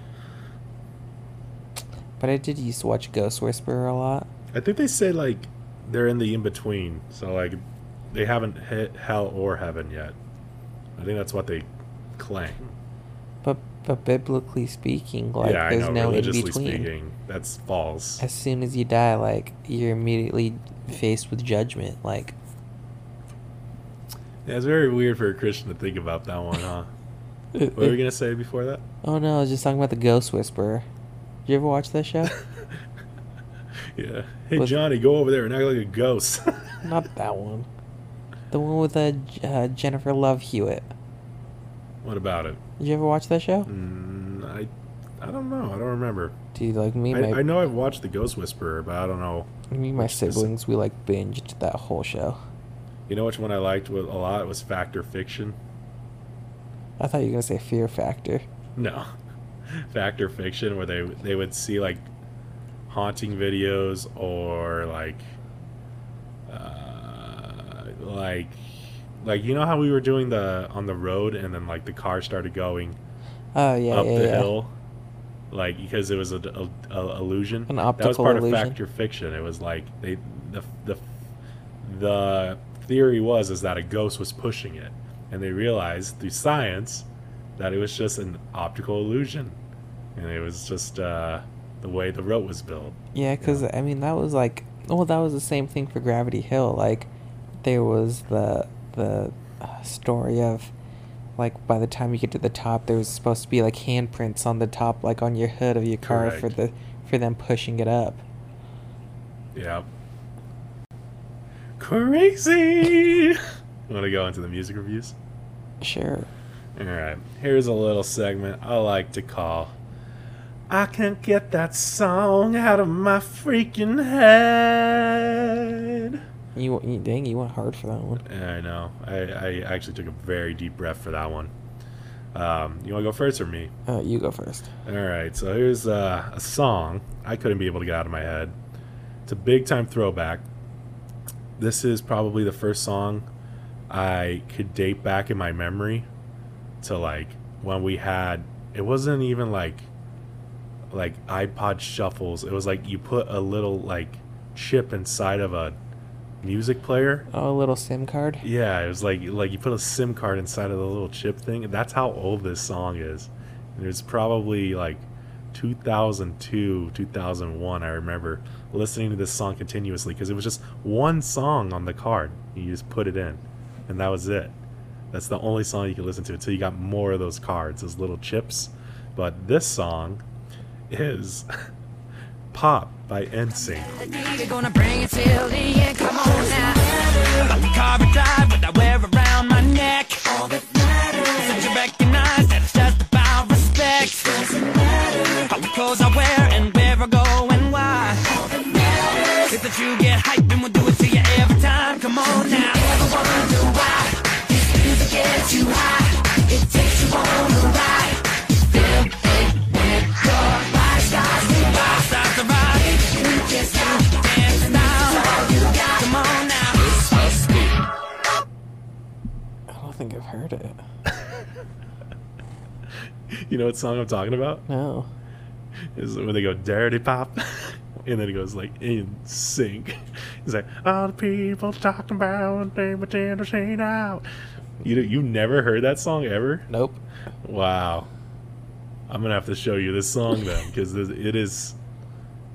but I did used to watch Ghost Whisperer a lot. I think they say like they're in the in between, so like they haven't hit hell or heaven yet. I think that's what they claim. But biblically speaking, like yeah, there's know. no in between. speaking, that's false. As soon as you die, like you're immediately faced with judgment. Like Yeah, it's very weird for a Christian to think about that one, huh? what were we gonna say before that? Oh no, I was just talking about the Ghost Whisperer. Did you ever watch that show? Yeah. Hey Was- Johnny, go over there and act like a ghost. Not that one. The one with uh, uh, Jennifer Love Hewitt. what about it? Did you ever watch that show? Mm, I, I don't know. I don't remember. Dude, like me, I, my I know I've watched The Ghost Whisperer, but I don't know. me, and my siblings, we like binged that whole show. You know which one I liked a lot was Fact or Fiction. I thought you were gonna say Fear Factor. No, Fact or Fiction, where they they would see like haunting videos or like uh, like like you know how we were doing the on the road and then like the car started going Oh yeah, up yeah, the yeah. hill like because it was a, a, a illusion An optical that was part illusion. of fact or fiction it was like they the the the theory was is that a ghost was pushing it and they realized through science that it was just an optical illusion and it was just uh the way the road was built Yeah, because I mean that was like, well, that was the same thing for Gravity Hill. Like, there was the the story of, like, by the time you get to the top, there was supposed to be like handprints on the top, like on your hood of your car for the for them pushing it up. yeah crazy want to go into the music reviews Sure. All right, here's a little segment I like to call I can't get that song out of my freaking head. You, you dang, you went hard for that one. I know. I, I actually took a very deep breath for that one. Um, you want to go first or me? Uh, you go first. All right, so here's uh, a song I couldn't be able to get out of my head. It's a big time throwback. This is probably the first song I could date back in my memory to like when we had it wasn't even like like iPod shuffles. It was like you put a little like chip inside of a music player. Oh, a little SIM card. Yeah, it was like like you put a SIM card inside of the little chip thing. That's how old this song is. And it's probably like 2002, 2001. I remember listening to this song continuously because it was just one song on the card. You just put it in, and that was it. That's the only song you could listen to until you got more of those cards, those little chips. But this song is "Pop" by NSYNC. You get hyped and we'll do it to you every time. Come on now. Heard it. You know what song I'm talking about? No. is when they go dirty pop and then it goes like in sync it's like all the people talking about they pretend to say now you you never heard that song ever Nope. wow i'm gonna have to show you this song then because it is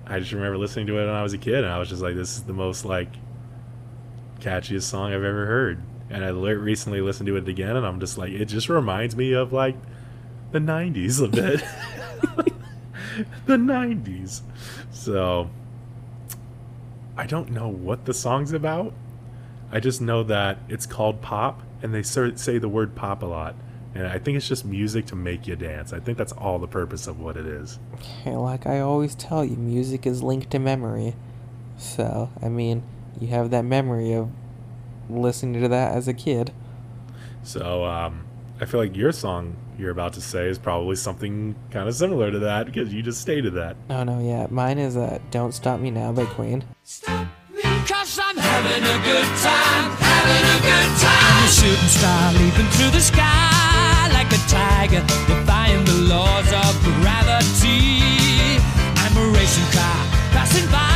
i just remember listening to it when i was a kid and i was just like this is the most like catchiest song i've ever heard and i li- recently listened to it again and i'm just like it just reminds me of like the 90s a bit the 90s. So I don't know what the song's about. I just know that it's called pop and they say the word pop a lot. And I think it's just music to make you dance. I think that's all the purpose of what it is. Hey, like I always tell you, music is linked to memory. So, I mean, you have that memory of listening to that as a kid. So um, I feel like your song you're about to say is probably something kind of similar to that because you just stated that. Oh no, yeah, mine is uh, "Don't Stop Me Now" by Queen. Stop me, cause I'm having a good time, having a good time. I'm a shooting star leaping through the sky like a tiger, defying the laws of gravity. I'm a racing car passing by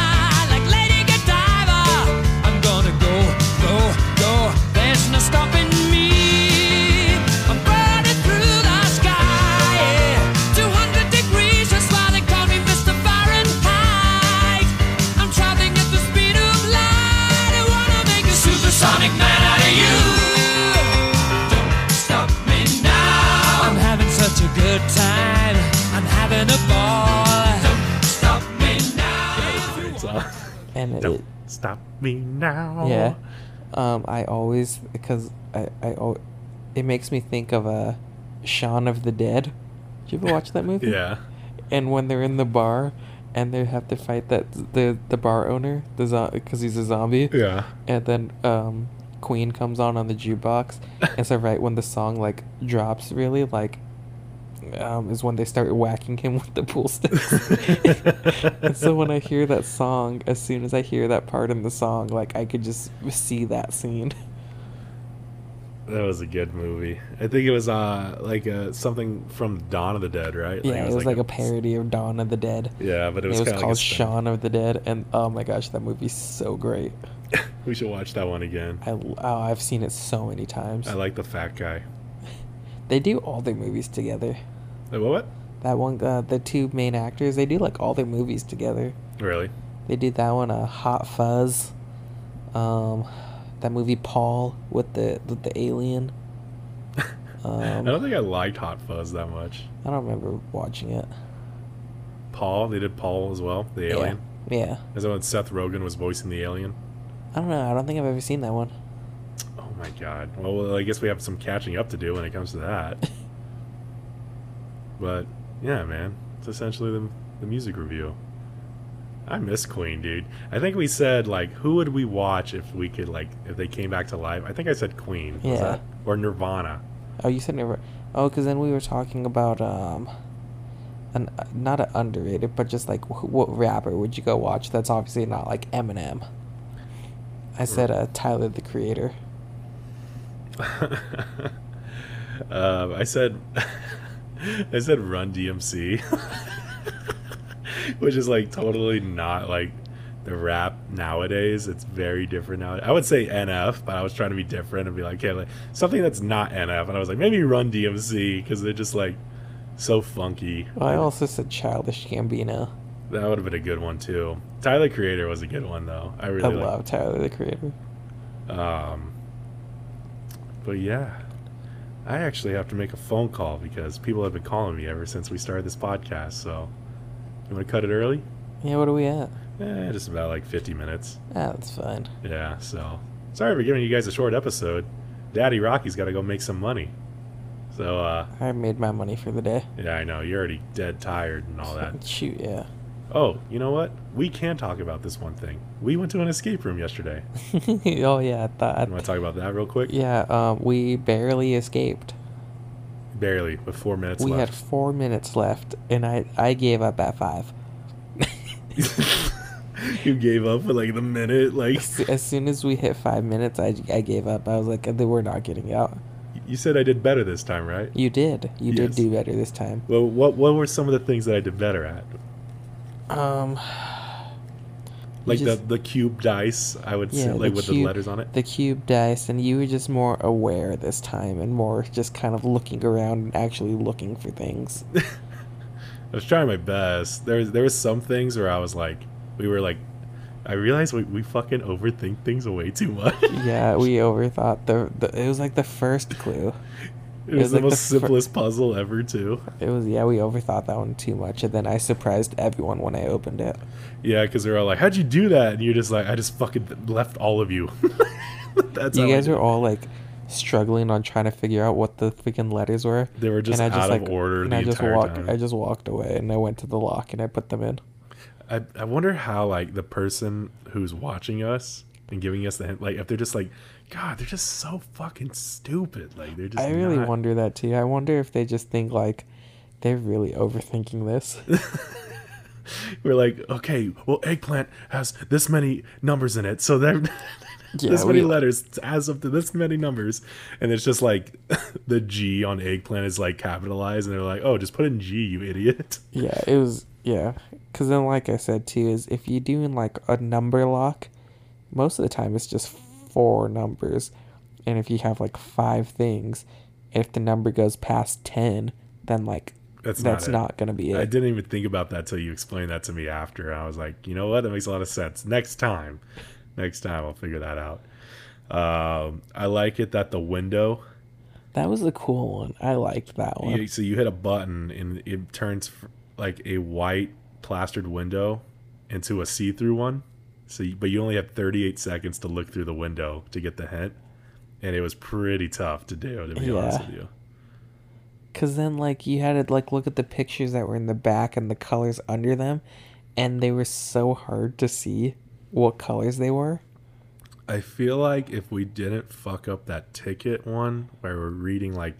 and Don't it, stop me now. yeah, um, I always because I I it makes me think of a Shaun of the Dead. Did you ever watch that movie? Yeah. And when they're in the bar, and they have to fight that the the bar owner, the because he's a zombie. Yeah. And then um, Queen comes on on the jukebox, and so right when the song like drops, really like, um, is when they start whacking him with the pool sticks. so when I hear that song, as soon as I hear that part in the song, like I could just see that scene. That was a good movie. I think it was uh like uh something from Dawn of the Dead, right? Yeah, it was, like, a, parody of Dawn of the Dead. Yeah, but it It was, was, called like. Shaun of the Dead, and oh my gosh, that movie's so great. We should watch that one again. I oh, I've seen it so many times. I like the fat guy. They do all their movies together. Like, what? what? That one, uh, the two main actors, they do like all their movies together. Really? They did that one, uh, Hot Fuzz. Um, that movie Paul with the with the alien. I Um, don't think I liked Hot Fuzz that much. I don't remember watching it. Paul, they did Paul as well, the alien. Yeah, yeah. Is that when Seth Rogen was voicing the alien? I don't know. I don't think I've ever seen that one. Oh my god. Well, well, I guess we have some catching up to do when it comes to that. but yeah, man, it's essentially the, the music review. I miss Queen, dude. I think we said like, who would we watch if we could like, if they came back to life? I think I said Queen. Yeah. that- or Nirvana. Oh, you said Nirvana. Oh, because then we were talking about um, an not an underrated, but just like wh- what rapper would you go watch? That's obviously not like Eminem. I said uh, Tyler the Creator. um, I said, I said Run DMC, which is like totally not like the rap nowadays. It's very different now. I would say NF, but I was trying to be different and be like, okay, like something that's not NF, and I was like, maybe Run DMC because they're just like so funky. Well, I also said Childish Gambino. That would have been a good one too. Tyler Creator was a good one though. I really I love Tyler the Creator. Um, but yeah, I actually have to make a phone call because people have been calling me ever since we started this podcast. So, you want to cut it early? Yeah, what are we at? Eh, just about like 50 minutes. Ah, that's fine. Yeah, so sorry for giving you guys a short episode. Daddy Rocky's got to go make some money. So, uh, I made my money for the day. yeah, I know you're already dead tired and all that. Shoot, yeah. Oh, you know what? We can talk about this one thing. We went to an escape room yesterday. oh yeah, I thought. You want to talk about that real quick? yeah, um, we barely escaped. Barely, with four minutes we left. had four minutes left, and I I gave up at five. you gave up with like the minute, like As- As soon as we hit five minutes, I, I gave up. I was like, "They- we're not getting out. you said I did better this time, right? You did. You did do better this time. Well, what what were some of the things that I did better at? Um, Like just- the the cube dice, I would say, yeah, like with the letters on it. The cube dice, and you were just more aware this time, and more just kind of looking around and actually looking for things. I was trying my best. There was there was some things where I was like, we were like, I realized we, we fucking overthink things way too much. yeah, we overthought the, the. It was like the first clue. It was was the like the most fir- simplest puzzle ever too. It was yeah, we overthought that one too much, and then I surprised everyone when I opened it. Yeah, because they're all like, "How'd you do that?" And you're just like, "I just fucking left all of you." That's you guys were all like struggling on trying to figure out what the freaking letters were. They were just and I out just of like order and the I just walked. time. I just walked away and I went to the lock and I put them in. I, I wonder how like the person who's watching us and giving us the hint, like if they're just like, God, they're just so fucking stupid. Like they're just. I really not- wonder that too. I wonder if they just think like they're really overthinking this. We're like, okay, well, eggplant has this many numbers in it, so they're Yeah, this many we- letters adds up to this many numbers, and it's just like the G on eggplant is like capitalized, and they're like, oh, just put in G, you idiot. yeah, it was yeah. Because then, like I said too, is if you're doing like a number lock, most of the time it's just four numbers, and if you have like five things, if the number goes past ten, then like That's that's, not not, gonna be it. I didn't even think about that till you explained that to me after. I was like, you know what? That makes a lot of sense. Next time, next time I'll figure that out. Um, I like it that the window. That was a cool one. I liked that one. You, so you hit a button and it turns like a white plastered window into a see-through one. So, but you only have 38 seconds to look through the window to get the hint, and it was pretty tough to do. To be honest with you, Cause then like you had to like look at the pictures that were in the back and the colors under them, and they were so hard to see what colors they were. I feel like if we didn't fuck up that ticket one where we're reading like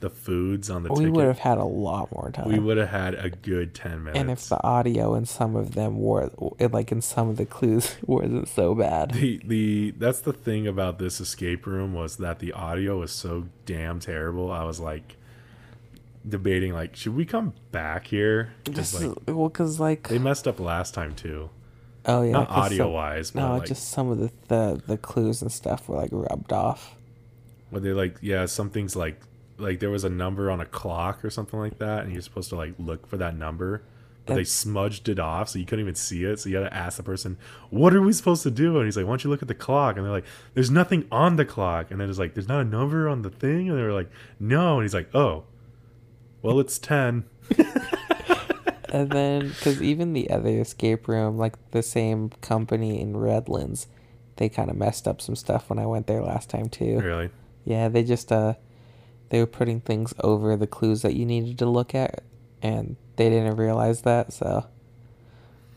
the foods on the table. we would have had a lot more time. we would have had a good 10 minutes. and if the audio in some of them were like in some of the clues wasn't so bad. the the that's the thing about this escape room was that the audio was so damn terrible. I was like debating like should we come back here? This like well, cause like they messed up last time too. oh yeah, Not audio some- wise, but No, like just some of the, the the clues and stuff were like rubbed off. where they like yeah, some things like like there was a number on a clock or something like that, and you're supposed to like look for that number. But they smudged it off, so you couldn't even see it. So you had to ask the person, "What are we supposed to do?" And he's like, "Why don't you look at the clock?" And they're like, "There's nothing on the clock." And then it's like, "There's not a number on the thing." And they're like, "No." And he's like, "Oh, well, it's 10. And then, because even the other escape room, like the same company in Redlands, they kind of messed up some stuff when I went there last time too. Really? Yeah, they just uh, they were putting things over the clues that you needed to look at, and they didn't realize that. So,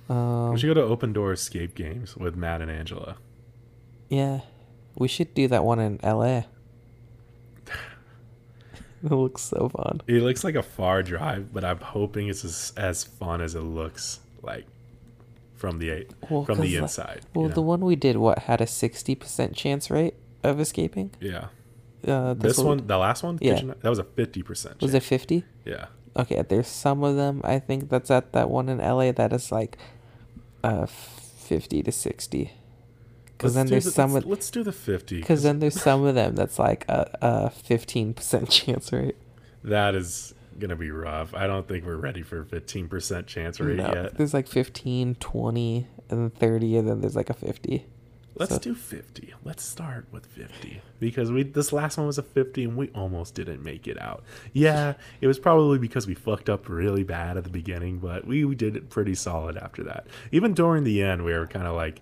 um, we should go to Open Door Escape Games with Matt and Angela. yeah, we should do that one in L.A. it looks so fun. It looks like a far drive, but I'm hoping it's as, as fun as it looks like from the Well, from the 'cause, like- inside. Well, you the one we did, what had a sixty percent chance rate of escaping? yeah. Uh, This one one, the last one, Yeah. Kitchen- that was a fifty percent. was it fifty? Yeah, Okay, there's some of them I think that's at that one in LA that is like uh 50 to 60. Cuz then there's the- some let's, of let's do the fifty. cuz then there's some of them that's like a a 15% chance rate. that is gonna be rough. I don't think we're ready for fifteen percent chance rate No, yet. there's like 15, 20, and 30 and then there's like a 50. Let's So- do fifty. Let's start with fifty because we this last one was a fifty and we almost didn't make it out. Yeah, it was probably because we fucked up really bad at the beginning, but we, we did it pretty solid after that. Even during the end, we were kind of like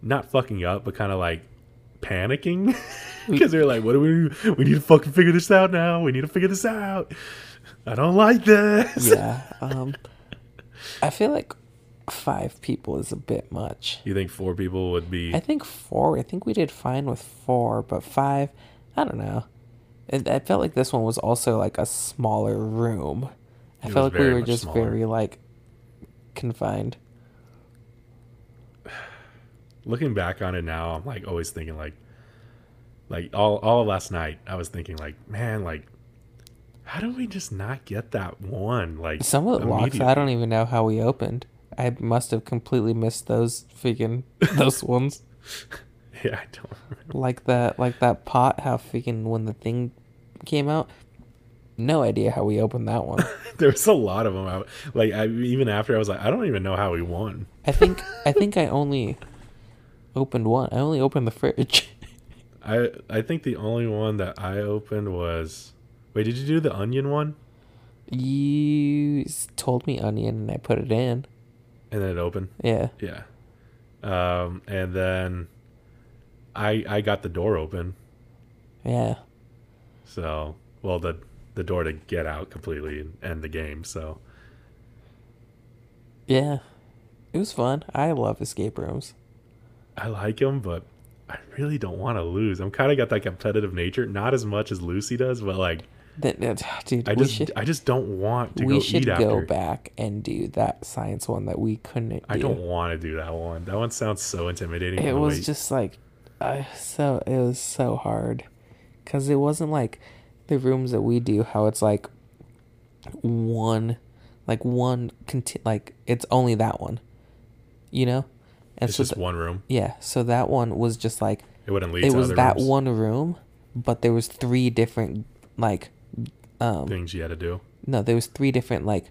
not fucking up, but kind of like panicking because we were like, "What do we? do? We need to fucking figure this out now. We need to figure this out. I don't like this." Yeah. Um I feel like 5 people is a bit much. You think four people would be? I think 4. I think we did fine with 4, but 5, I don't know. It, I felt like this one was also like a smaller room. I It felt like we were just smaller. very like confined. looking back on it now, I'm like always thinking like, like all all last night, I was thinking like, man, like, how do we just not get that one? Like Some of the locks, I don't even know how we opened. I must have completely missed those freaking those ones. Yeah, I don't. Remember. Like that, like that pot. How freaking when the thing came out. No idea how we opened that one. There was a lot of them. I, like I even after I was like, I don't even know how we won. I think I think I only opened one. I only opened the fridge. I I think the only one that I opened was. Wait, did you do the onion one? You told me onion and I put it in. And then it opened. Yeah. Yeah. Um, and then I I got the door open. Yeah. So, well, the the door to get out completely and end the game. So, Yeah. It was fun. I love escape rooms. I like them, but I really don't want to lose. I'm kind of got that competitive nature, not as much as Lucy does, but like That, that dude, I just should I just don't want to we go should go back and do that science one that we couldn't do. I don't want to do that one. That one sounds so intimidating. It was wait. just like, I so it was so hard, cause it wasn't like the rooms that we do. How it's like one, like one conti- like it's only that one, you know, and it's so just one room. yeah. So that one was just like It wouldn't lead it to was that rooms, one room, but there was three different like, um, things you had to do. no, there was three different like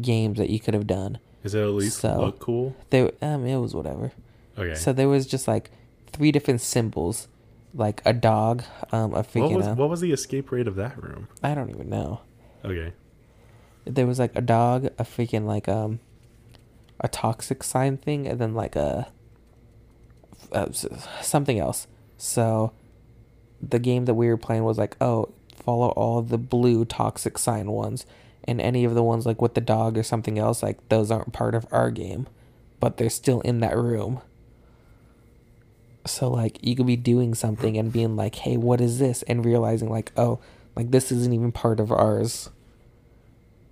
games that you could have done. Is it at least So- look cool? There, um, it was whatever. Okay. So there was just like three different symbols, like a dog, um, a what freaking. was uh, what was the escape rate of that room? I don't even know. Okay. There was like a dog, a freaking like um, a toxic sign thing, and then like a, uh, something else. So the game that we were playing was like, oh, follow all the blue toxic sign ones, and any of the ones like with the dog or something else, like those aren't part of our game, but they're still in that room. So like you could be doing something and being like, hey, what is this? And realizing like, oh, like this isn't even part of ours.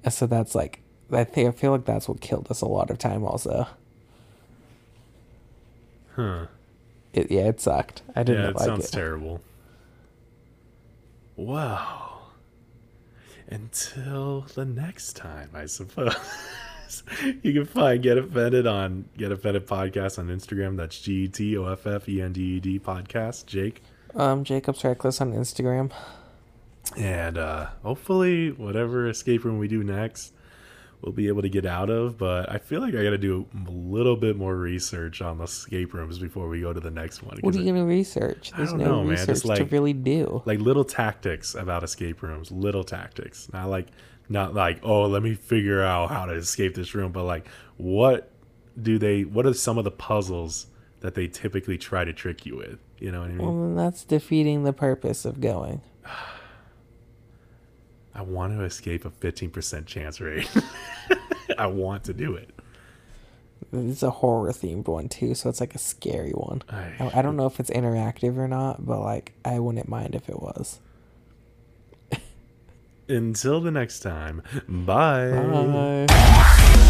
And so that's like, I think I feel like that's what killed us a lot of time also. Huh. It, yeah, it sucked. I didn't Yeah, it like sounds it. terrible. Wow. Until the next time, I suppose. you can find Get Offended on Get Offended Podcast on Instagram. That's G E T O F F E N D E D podcast. Jake. Um, Jacob's Reckless on Instagram. And uh, hopefully, whatever escape room we do next, we'll be able to get out of. But I feel like I got to do a little bit more research on the escape rooms before we go to the next one. What are you it- gonna research? I There's don't no know, man. research Just to like- really do. like little tactics about escape rooms little tactics not like not like oh let me figure out how to escape this room but like what do they what are some of the puzzles that they typically try to trick you with you know what i mean Well, that's defeating the purpose of going. i want to escape a 15% chance rate i want to do it It's a horror themed one too, so it's like a scary one. I- I, don't know if it's interactive or not, but like I wouldn't mind if it was. until the next time bye. Bye.